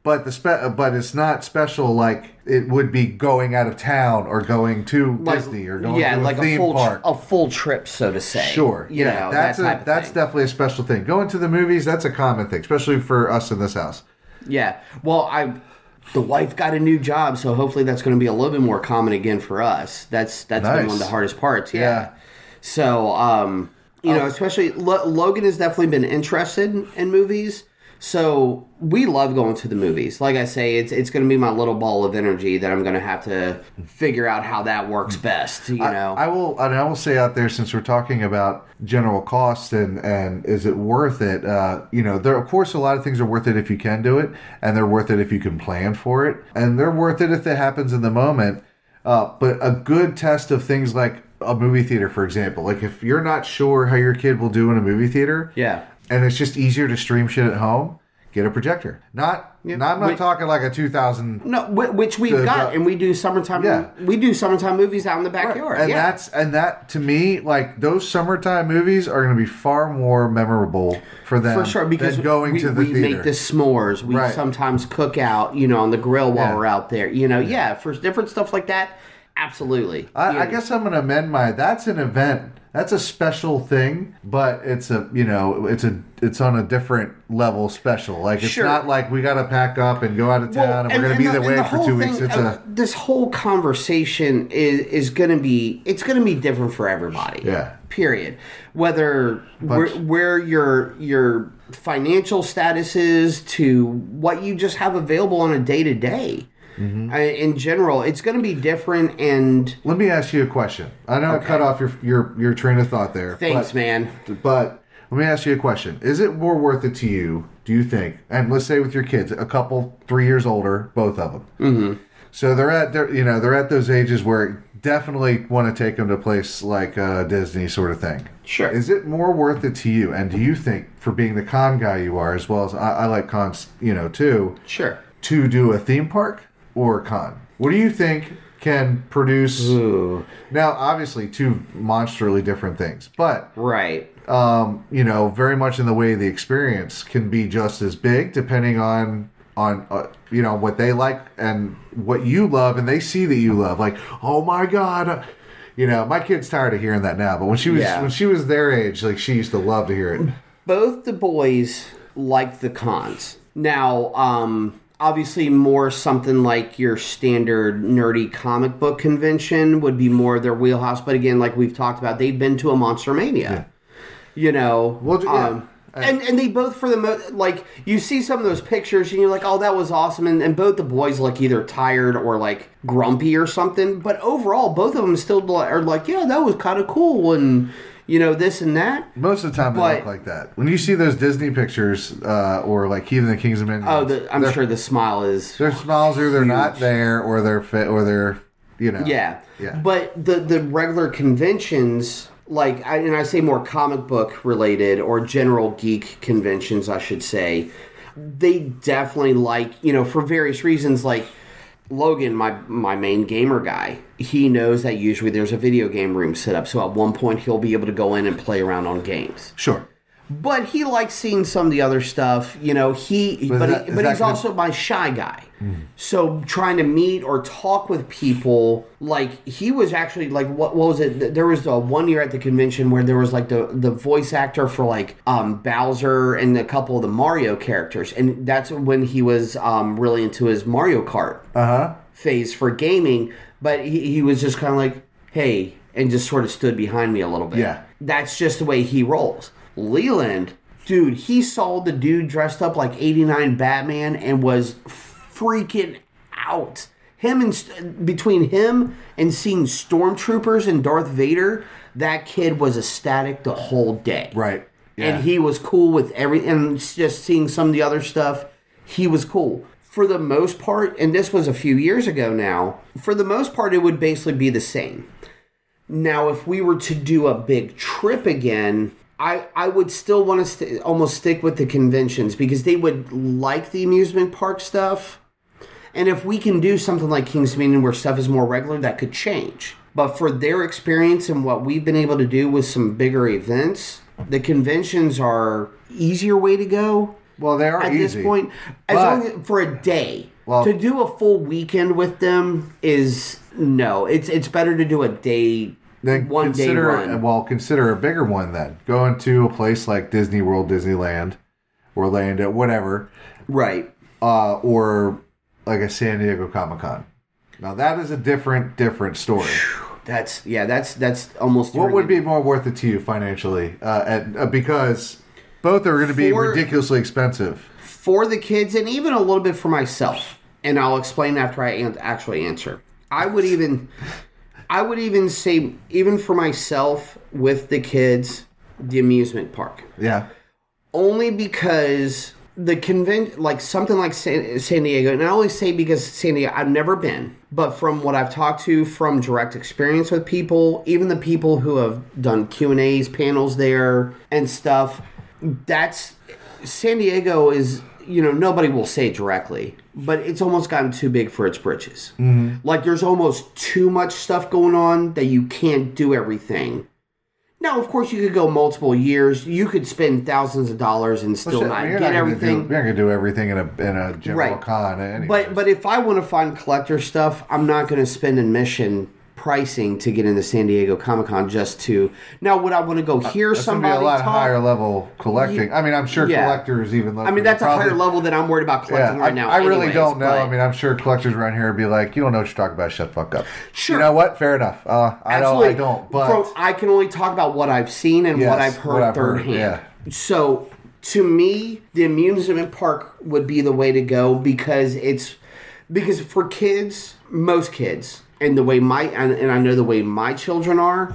But the spe- but it's not special like it would be going out of town or going to Like- Disney or going yeah, to a like theme a full park. tr- a full trip, so to say. Sure. You yeah, know, that's that a, that's thing. definitely a special thing. Going to the movies, that's a common thing, especially for us in this house. Yeah. Well, I the wife got a new job, so hopefully that's going to be a little bit more common again for us. That's that's been one of the hardest parts. Yeah. Yeah. So, um, you Oh. know, especially Lo- Logan has definitely been interested in movies. So we love going to the movies. Like I say, it's it's going to be my little ball of energy that I'm going to have to figure out how that works best. You know, I will and I will say out there since we're talking about general costs and and is it worth it? Uh, you know, there of course a lot of things are worth it if you can do it, and they're worth it if you can plan for it, and they're worth it if it happens in the moment. Uh, but a good test of things like a movie theater, for example, like if you're not sure how your kid will do in a movie theater, yeah. And it's just easier to stream shit at home, get a projector. Not, not I'm not wait. talking like a 2000 No, which we've The- got, the- and we do summertime. Yeah. We do summertime movies out in the backyard. and yeah. that's and that to me like those summertime movies are going to be far more memorable for them for sure because than going we, to the we theater. make the s'mores. We Right. sometimes cook out, you know, on the grill while Yeah. we're out there. You know, yeah. for different stuff like that. Absolutely. I, Yeah. I guess I'm going to amend my. That's an event. That's a special thing, but it's a you know it's a it's on a different level special. Like it's Sure. not like we got to pack up and go out of town Well, and, we're going to be the- that way the for two thing, weeks. It's uh, a this whole conversation is is going to be it's going to be different for everybody. Yeah. Period. Whether where, where your your financial status is to what you just have available on a day to day. Mm-hmm. In general, it's going to be different. And Let me ask you a question. I know I cut off your your your train of thought there. thanks, but- man. But let me ask you a question: Is it more worth it to you? Do you think? And let's say with your kids, a couple, three years older, both of them. Mm-hmm. So they're at they're, you know they're at those ages where definitely want to take them to a place like uh, Disney sort of thing. Sure. Is it more worth it to you? And do you think, for being the con guy you are, as well as I, I like cons, you know, too, Sure. to do a theme park or a con? What do you think can produce? Ooh. Now, obviously, two monstrously different things, but Right. um, you know, very much in the way the experience can be just as big, depending on on uh, you know what they like and what you love, and they see that you love. Like, oh my god, uh," you know, my kid's tired of hearing that now, but when she was Yeah. when she was their age, like she used to love to hear it. both the boys like the cons. Now, um, obviously, more something like your standard nerdy comic book convention would be more their wheelhouse. But again, like we've talked about, they've been to a Monster Mania. You know, Well, yeah. um, and and they both for the mo- like you see some of those pictures and you're like oh that was awesome and, and both the boys look either tired or like grumpy or something but overall both of them still are like yeah that was kind of cool and you know this and that Most of the time, they look like that. When you see those Disney pictures, uh, or like even the Kings of Minions, oh the, i'm sure the smile is their smiles are they're not there, or they're fit, or they're you know, Yeah. Yeah. But the the regular conventions, like, I, and I say more comic book related or general geek conventions, I should say, they definitely like you know for various reasons like. Logan, my my main gamer guy, he knows that usually there's a video game room set up. So at one point he'll be able to go in and play around on games. sure. But he likes seeing some of the other stuff. You know, he But but, that- he, but he's also my shy guy. So trying to meet or talk with people, like he was actually like what, what was it? There was a one year at the convention where there was like the the voice actor for like um, Bowser and a couple of the Mario characters, and that's when he was um, really into his Mario Kart Uh huh. phase for gaming. But he, he was just kind of like, hey, and just sort of stood behind me a little bit. Yeah. That's just the way he rolls. Leland, dude, he saw the dude dressed up like 89 Batman and was freaking out. Him and between him and seeing stormtroopers and Darth Vader, that kid was ecstatic the whole day. Right. Yeah. And he was cool with every and just seeing some of the other stuff, he was cool. For the most part, and this was a few years ago now, for the most part it would basically be the same. Now, if we were to do a big trip again, I, I would still want to st- almost stick with the conventions because they would like the amusement park stuff. And if we can do something like King's Dominion where stuff is more regular, that could change. But for their experience and what we've been able to do with some bigger events, the conventions are easier way to go well, they are at easy. this point. As But- long as, for a day. Well- to do a full weekend with them is no. It's it's better to do a day Then one day consider run. well, consider a bigger one then. Going to a place like Disney World, Disneyland, Orlando, whatever, right. uh, or like a San Diego Comic Con. Now that is a different, different story. That's yeah. That's that's almost. What would be more worth it to you financially? Uh, and, uh, because both are going to be For- ridiculously expensive. for the kids and even a little bit for myself? And I'll explain after I an- actually answer. I would even, I would even say even for myself with the kids, the amusement park. Yeah. only because the convent like something like San, San Diego and I only say because San Diego I've never been but from what I've talked to from direct experience with people even the people who have done Q&As panels there and stuff that's San Diego is you know nobody will say directly but it's almost gotten too big for its britches mm-hmm. like there's almost too much stuff going on that you can't do everything now, of course, you could go multiple years. You could spend thousands of dollars and still Shit, not get gonna everything. Do, you're not going to do everything in a in a general Right. con. Anyway. But but if I want to find collector stuff, I'm not going to spend admission pricing to get into the San Diego Comic Con just to. Now, would I want to go hear That's gonna be somebody a lot talk? higher level collecting. I mean, I'm sure Yeah. collectors even. I mean, that's a higher level that I'm worried about Yeah, collecting I, right now. I really anyways, don't know. but- I mean, I'm sure collectors around here would be like, "You don't know what you're talking about. Shut the fuck up." Sure. You know what? Fair enough. Uh, I know I don't, but From- I can only talk about what I've seen and Yes, what I've heard what I've third heard, hand. yeah. So to me, the amusement park would be the way to go because it's because for kids, most kids, and the way my and, and I know the way my children are,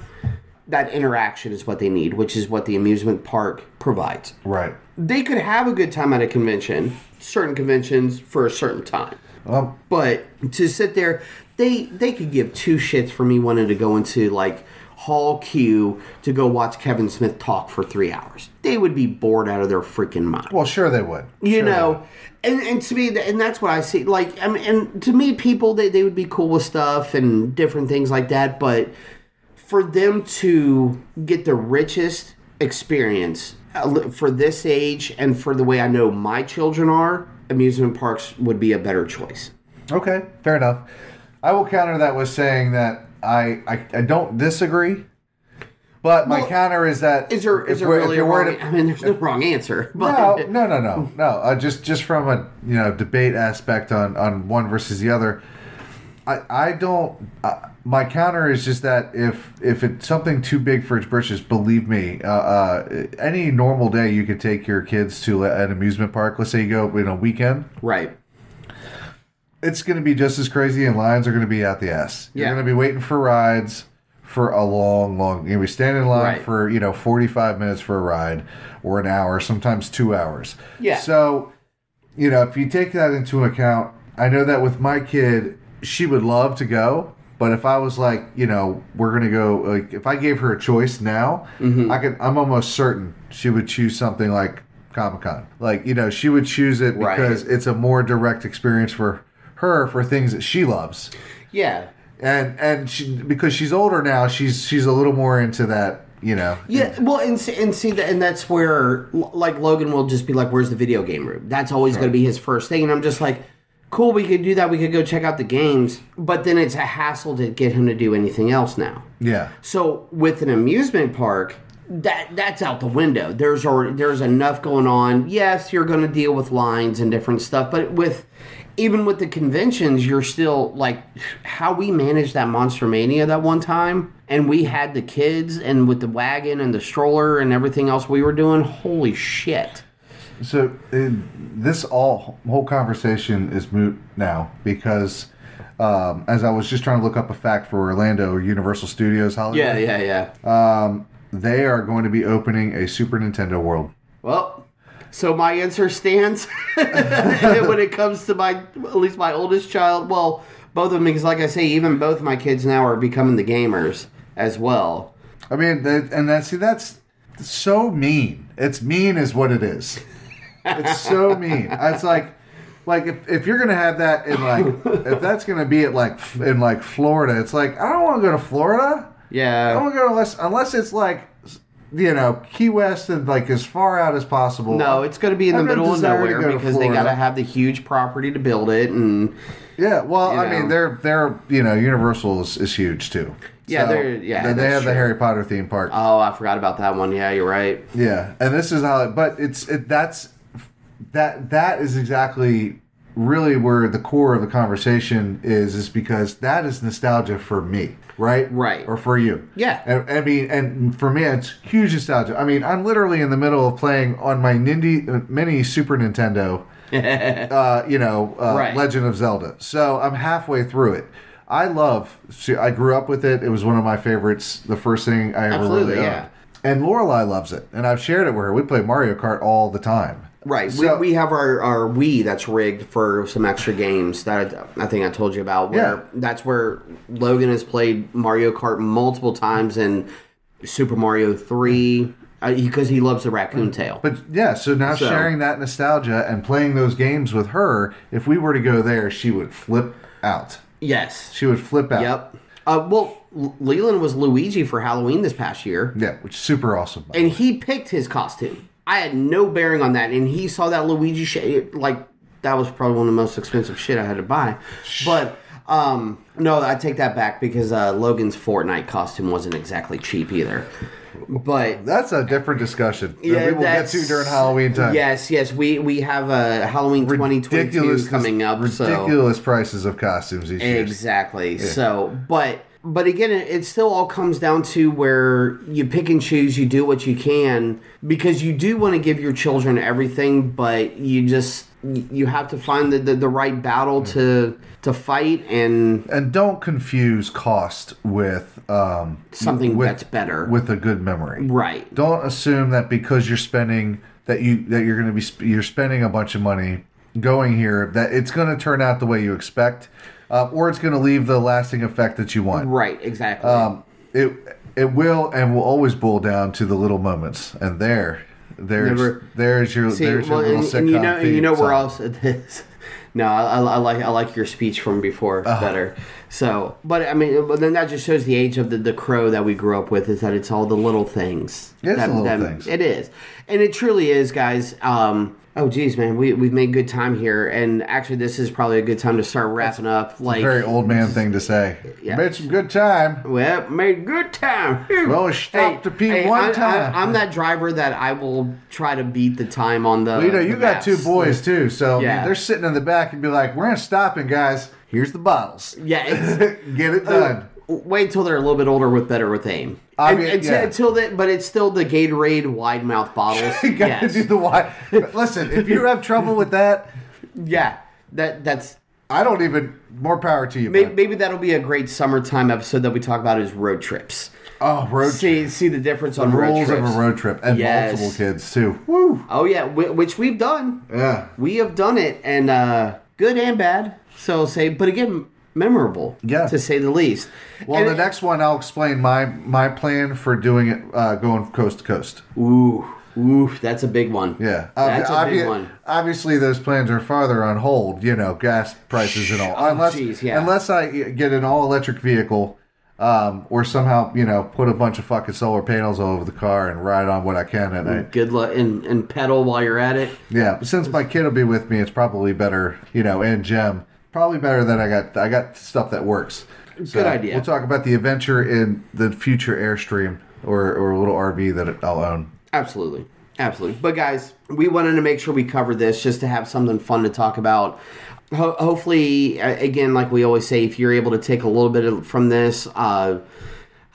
that interaction is what they need, which is what the amusement park provides. right. They could have a good time at a convention, certain conventions for a certain time. Well, But to sit there, they they could give two shits for me wanting to go into like Hall Q to go watch Kevin Smith talk for three hours. They would be bored out of their freaking mind. well, sure they would. you Sure know, would. and, and to me, and that's what I see. Like, I mean, and to me, people they, they would be cool with stuff and different things like that. But for them to get the richest experience uh, for this age and for the way I know my children are, amusement parks would be a better choice. Okay, fair enough. I will counter that with saying that I I, I don't disagree, but my Well, counter is that Is there is there really a wrong? worried- I mean, there's no wrong answer. But no, no, no, no, no. Uh, just just from a you know debate aspect on on one versus the other, I I don't. Uh, my counter is just that if if it's something too big for its britches, believe me, uh, uh, any normal day you could take your kids to an amusement park. Let's say you go in a weekend, Right. It's going to be just as crazy, and lines are going to be out the ass. You're Yeah. going to be waiting for rides for a long, long. You're going to be standing in line Right. for you know 45 minutes for a ride, or an hour, sometimes two hours. Yeah. So, you know, if you take that into account, I know that with my kid, she would love to go. But if I was like, you know, we're gonna go, like, if I gave her a choice now, Mm-hmm. I could, I'm almost certain she would choose something like Comic Con. Like, you know, she would choose it Right. because it's a more direct experience for her for things that she loves, Yeah. and and she because she's older now, she's she's a little more into that, you know. Yeah, well, and see, and see that, and that's where, like, Logan will just be like, "Where's the video game room?" That's always going to be his first thing, and I'm just like, "Cool, we could do that. We could go check out the games." But then it's a hassle to get him to do anything else now. Yeah. So with an amusement park, that that's out the window. There's already there's enough going on. Yes, you're going to deal with lines and different stuff, but with even with the conventions, you're still like how we managed that Monster Mania that one time, and we had the kids and with the wagon and the stroller and everything else we were doing. Holy shit! So uh, this all whole conversation is moot now because um, as I was just trying to look up a fact for Orlando or Universal Studios Hollywood, Yeah, yeah, yeah. they are going to be opening a Super Nintendo World. Well, so my answer stands when it comes to my at least my oldest child. Well, both of them because, like I say, even both my kids now are becoming the gamers as well. I mean, that, and that see that's so mean. It's mean is what it is. It's so mean. It's like like if, if you're gonna have that in like if that's gonna be at like in like Florida, it's like I don't want to go to Florida. Yeah, I don't want to go unless unless it's like you know Key West and like as far out as possible. no, it's going to be in the no middle of nowhere go because they got to have the huge property to build it, and Yeah, well, I mean, they're they're you know Universal is, is huge too. Yeah, they're- yeah, They, have the. Harry Potter theme park. oh, I forgot about that one. Yeah, you're right. yeah, and this is how. But it's it, that's that that is exactly really where the core of the conversation is is because that is nostalgia for me, right? Right. Or for you. Yeah. And, I mean, and for me, it's huge nostalgia. I mean, I'm literally in the middle of playing on my Nindy, mini Super Nintendo. uh, you know, uh, Right. Legend of Zelda. So I'm halfway through it. I love. I grew up with it. It was one of my favorites. The first thing I ever Absolutely, really yeah. owned. And Lorelai loves it, and I've shared it with her. We play Mario Kart all the time. Right. So- we, we have our, our Wii that's rigged for some extra games that I think I told you about. Where Yeah. That's where Logan has played Mario Kart multiple times and Super Mario 3 because he loves the raccoon tail. But yeah, so now So- sharing that nostalgia and playing those games with her, if we were to go there, she would flip out. yes. She would flip out. Yep. Uh, well, Leland was Luigi for Halloween this past year. Yeah, which is super awesome. and he picked his costume. I had no bearing on that, and he saw that Luigi shit. Like that was probably one of the most expensive shit I had to buy. But um, no, I take that back because uh, Logan's Fortnite costume wasn't exactly cheap either. But That's a different discussion that yeah, we will get to during Halloween time. Yes, yes, we we have a Halloween twenty twenty two coming up. So ridiculous prices of costumes these years. Exactly. So, but but again, it, it still all comes down to where you pick and choose. You do what you can because you do want to give your children everything, but you just you have to find the the, the right battle to to fight and And don't confuse cost with um, something with, that's better. with a good memory. right. Don't assume that because you're spending that you that you're going to be sp- you're spending a bunch of money going here that it's going to turn out the way you expect, uh, or it's going to leave the lasting effect that you want. Right. Exactly. Um, it it will and will always boil down to the little moments, and there, there's Never- there's your See, there's your well, little and, sitcom and you know, you know where else it is. No, I, I like I like your speech from before Oh. better. So, but I mean, but then that just shows the age of the, the crow that we grew up with is that it's all the little things. It's that, the little that- things. It is, and it truly is, guys. Um, oh, geez, man, we we've made good time here, and actually, this is probably a good time to start wrapping up. Like, Very old man thing to say. Yeah. Made some good time. well, made good time. Well, we stopped to pee one I, time. I, am that driver that I will try to beat the time on the. Well, you know, you got two boys too, so I mean, Yeah. they're sitting in the back and be like, "We're not stopping, guys. Here's the bottles. Yeah, Get it done." Wait till they're a little bit older with better with aim. I And- mean, until, yeah. until they, but it's still the Gatorade wide mouth bottles. You gotta yes. do the why. Listen, if you have trouble with that, yeah, that that's I don't even. More power to you. maybe, maybe that'll be a great summertime episode that we talk about is road trips. Oh, road See see the difference on the road rules trips. of a road trip and Yes. multiple kids too. Woo. Oh yeah, whi- which we've done. Yeah. We have done it, and uh, good and bad. So say, but again, memorable. Yeah. to say the least. Well, And the it- next one I'll explain my my plan for doing it, uh, going coast to coast. Ooh, ooh, that's a big one. Yeah, that's a Obvi- big obvi- one. Obviously, those plans are farther on hold. You know, gas prices and all. Oh, unless, geez, yeah. unless I get an all electric vehicle, um, or somehow you know put a bunch of fucking solar panels all over the car and ride on what I can at night. Good luck and, and pedal while you're at it. Yeah, since my kid will be with me, it's probably better. You know, and Jem, probably better that I got I got stuff that works. So Good idea. We'll talk about the adventure in the future Airstream or or a little RV that I'll own. Absolutely. Absolutely. But guys, we wanted to make sure we covered this just to have something fun to talk about. Ho- hopefully, again, like we always say, if you're able to take a little bit of- from this, uh,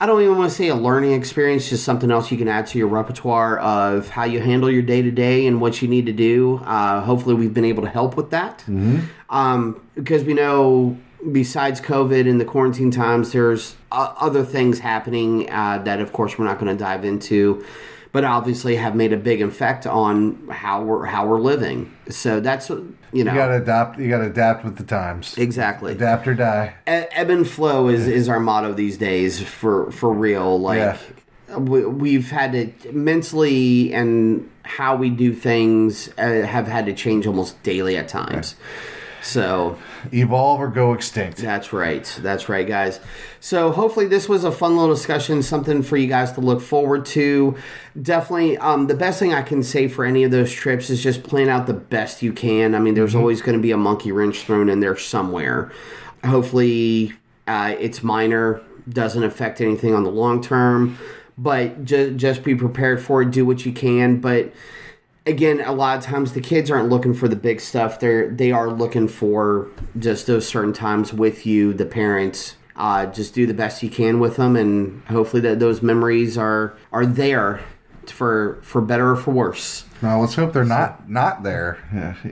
I don't even want to say a learning experience, just something else you can add to your repertoire of how you handle your day to day and what you need to do. Uh, hopefully, we've been able to help with that. Um, because we know, besides COVID and the quarantine times, there's uh, other things happening uh, that, of course, we're not going to dive into, but obviously have made a big effect on how we're how we're living. So that's you know You gotta adapt. You gotta adapt with the times. exactly Adapt or die. E- ebb and flow is, is our motto these days for for real like Yeah. we, we've had to mentally and how we do things uh, have had to change almost daily at times so Evolve or go extinct. that's right. That's right guys. So hopefully this was a fun little discussion something for you guys to look forward to. Definitely um, the best thing i can say for any of those trips is just plan out the best you can. I mean there's always going to be a monkey wrench thrown in there somewhere. Hopefully uh, it's minor doesn't affect anything on the long term but just just be prepared for it do what you can but again a lot of times the kids aren't looking for the big stuff. They're they are looking for just those certain times with you the parents. Uh, just do the best you can with them and hopefully that those memories are are there for for better or for worse Now let's hope they're not not there.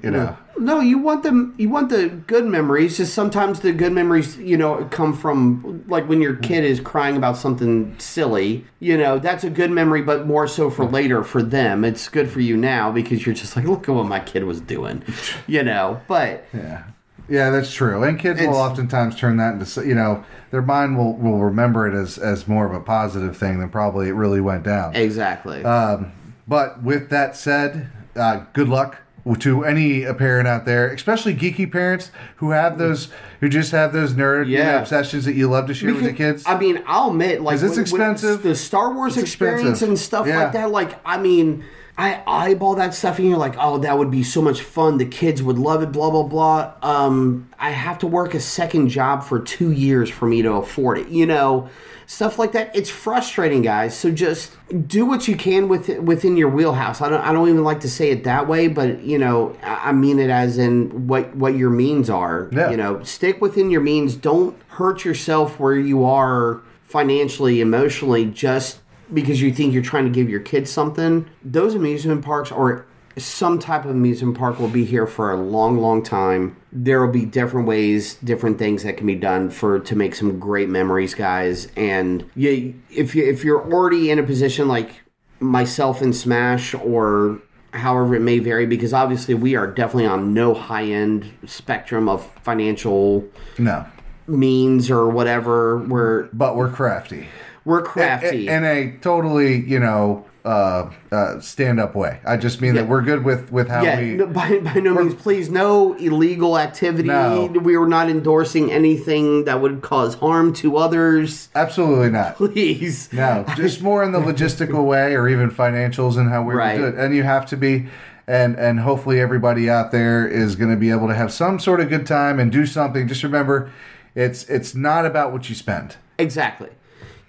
You know. no you want them you want the good memories just sometimes the good memories you know come from like when your kid is crying about something silly you know that's a good memory but more so for later for them it's good for you now because you're just like look at what my kid was doing you know but Yeah. Yeah, that's true. And kids will oftentimes turn that into you know their mind will will remember it as as more of a positive thing than probably it really went down. exactly Um, but with that said, uh, good luck to any parent out there, especially geeky parents who have those who just have those nerd you know, Yeah. obsessions that you love to share with the kids. I mean, I'll admit, like, it's when- when expensive. the Star Wars It's experience expensive. and stuff Yeah. like that. Like, I mean, I eyeball that stuff, and you're like, oh, that would be so much fun. The kids would love it. Blah blah blah. Um, I have to work a second job for two years for me to afford it. You know, stuff like that. It's frustrating, guys. So just do what you can with within your wheelhouse. I don't. I don't even like to say it that way, but you know, I I mean it as in what what your means are. Yeah. You know, stick within your means. Don't hurt yourself where you are financially, emotionally, just because you think you're trying to give your kids something. Those amusement parks or some type of amusement park will be here for a long, long time. There will be different ways, different things that can be done for to make some great memories, guys. And you, if you if you're already in a position like myself in Smash or however it may vary because obviously we are definitely on no high end spectrum of financial no, means or whatever we're but we're crafty. We're crafty in a totally you know uh, uh, stand up way. I just mean Yeah. that we're good with with how yeah we. no, by, by no means please no illegal activity No. we are not endorsing anything that would cause harm to others Absolutely not. please No, just more in the logistical way or even financials and how we Right. do it. And you have to be and and hopefully everybody out there is going to be able to have some sort of good time and do something. Just remember it's it's not about what you spend. Exactly.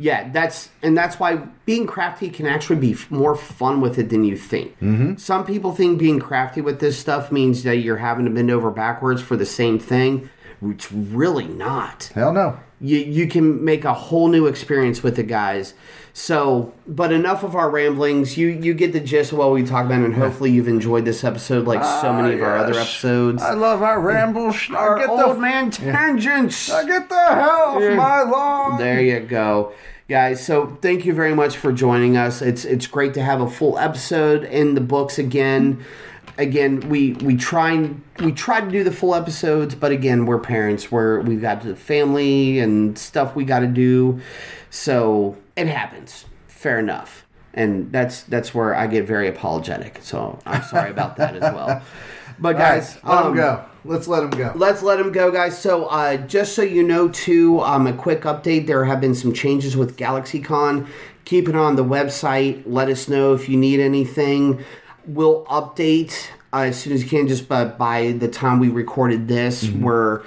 Yeah, that's and that's why being crafty can actually be f- more fun with it than you think. Mm-hmm. Some people think being crafty with this stuff means that you're having to bend over backwards for the same thing. it's really not. Hell no. You you can make a whole new experience with the guys. So, but enough of our ramblings. You you get the gist of what we talk about, and hopefully you've enjoyed this episode like so ah, many of our other episodes. I love our rambles. our I get old the, man tangents. I get the hell off my lawn. There you go. Guys, so thank you very much for joining us. It's it's great to have a full episode in the books again. Again, we we try and we try to do the full episodes, but again, we're parents. We're we've got the family and stuff we got to do, so it happens. Fair enough, and that's that's where I get very apologetic. So I'm sorry about that as well. But All right, guys, let um, him go. Let's let him go. Let's let him go, guys. So, uh, just so you know, too, um, a quick update there have been some changes with GalaxyCon. Keep it on the website. Let us know if you need anything. We'll update uh, as soon as you can, just by, by the time we recorded this. We're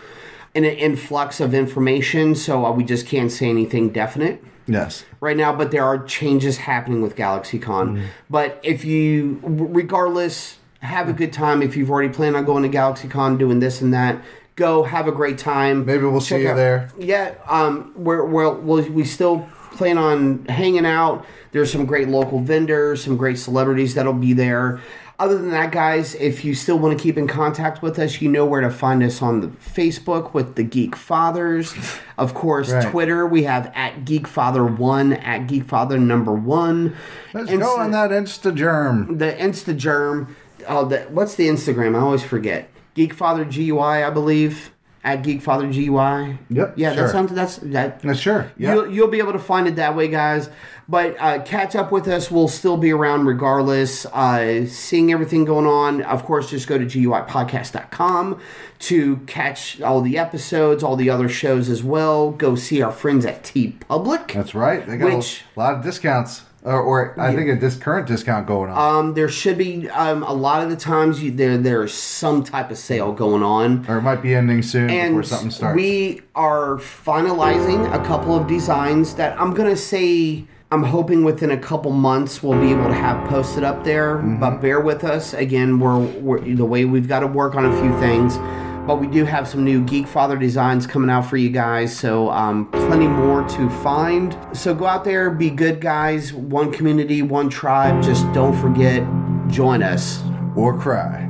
in an influx of information, so uh, we just can't say anything definite yes. right now, but there are changes happening with GalaxyCon. But if you, regardless, have a good time. If you've already planned on going to GalaxyCon, doing this and that, go have a great time. Maybe we'll see you out- there. Yeah, um, we're, we're, we'll, we still plan on hanging out. There's some great local vendors, some great celebrities that'll be there. Other than that, guys, if you still want to keep in contact with us, you know where to find us on the Facebook with the Geekfathers. Of course, Right. Twitter, we have at Geek Father one at Geek Father number one. Let's Insta- go on that Instagerm. The Instagerm, oh, the, what's the Instagram? I always forget. Geek Father GUI, I believe. At Geekfather GUI. Yep, Yeah, sure. that sounds, that's, that, Uh, sure. Yeah. You'll, you'll be able to find it that way, guys. But uh, catch up with us. We'll still be around regardless. Uh, seeing everything going on. Of course, just go to GUIPodcast.com to catch all the episodes, all the other shows as well. Go see our friends at T Public. That's right. They got Which- a lot of discounts. Or, or I think a dis- current discount going on. Um, there should be um, a lot of the times you, there there's some type of sale going on. or it might be ending soon before and something starts. we are finalizing a couple of designs that I'm gonna say I'm hoping within a couple months we'll be able to have posted up there. Mm-hmm. But bear with us again. We're, we're the way we've got to work on a few things. But we do have some new Geek Father designs coming out for you guys, so um, plenty more to find. So go out there, be good guys. One community, one tribe. Just don't forget, join us. or cry.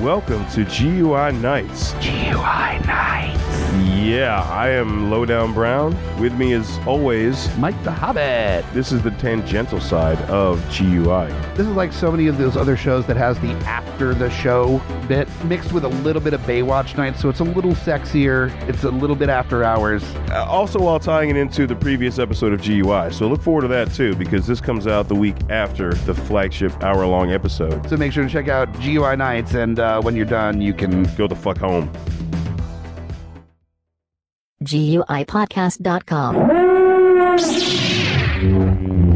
Welcome to GUI Nights. GUI Nights. Yeah, I am Lowdown Brown. With me, as always, Mike the Hobbit. this is the tangential side of GUI. This is like so many of those other shows that has the after the show bit mixed with a little bit of Baywatch night, so it's a little sexier. It's a little bit after hours. Uh, also, while tying it into the previous episode of GUI. So look forward to that too, because this comes out the week after the flagship hour long episode. So make sure to check out GUI Nights, and uh, when you're done, you can Go the fuck home. GUIPodcast.com.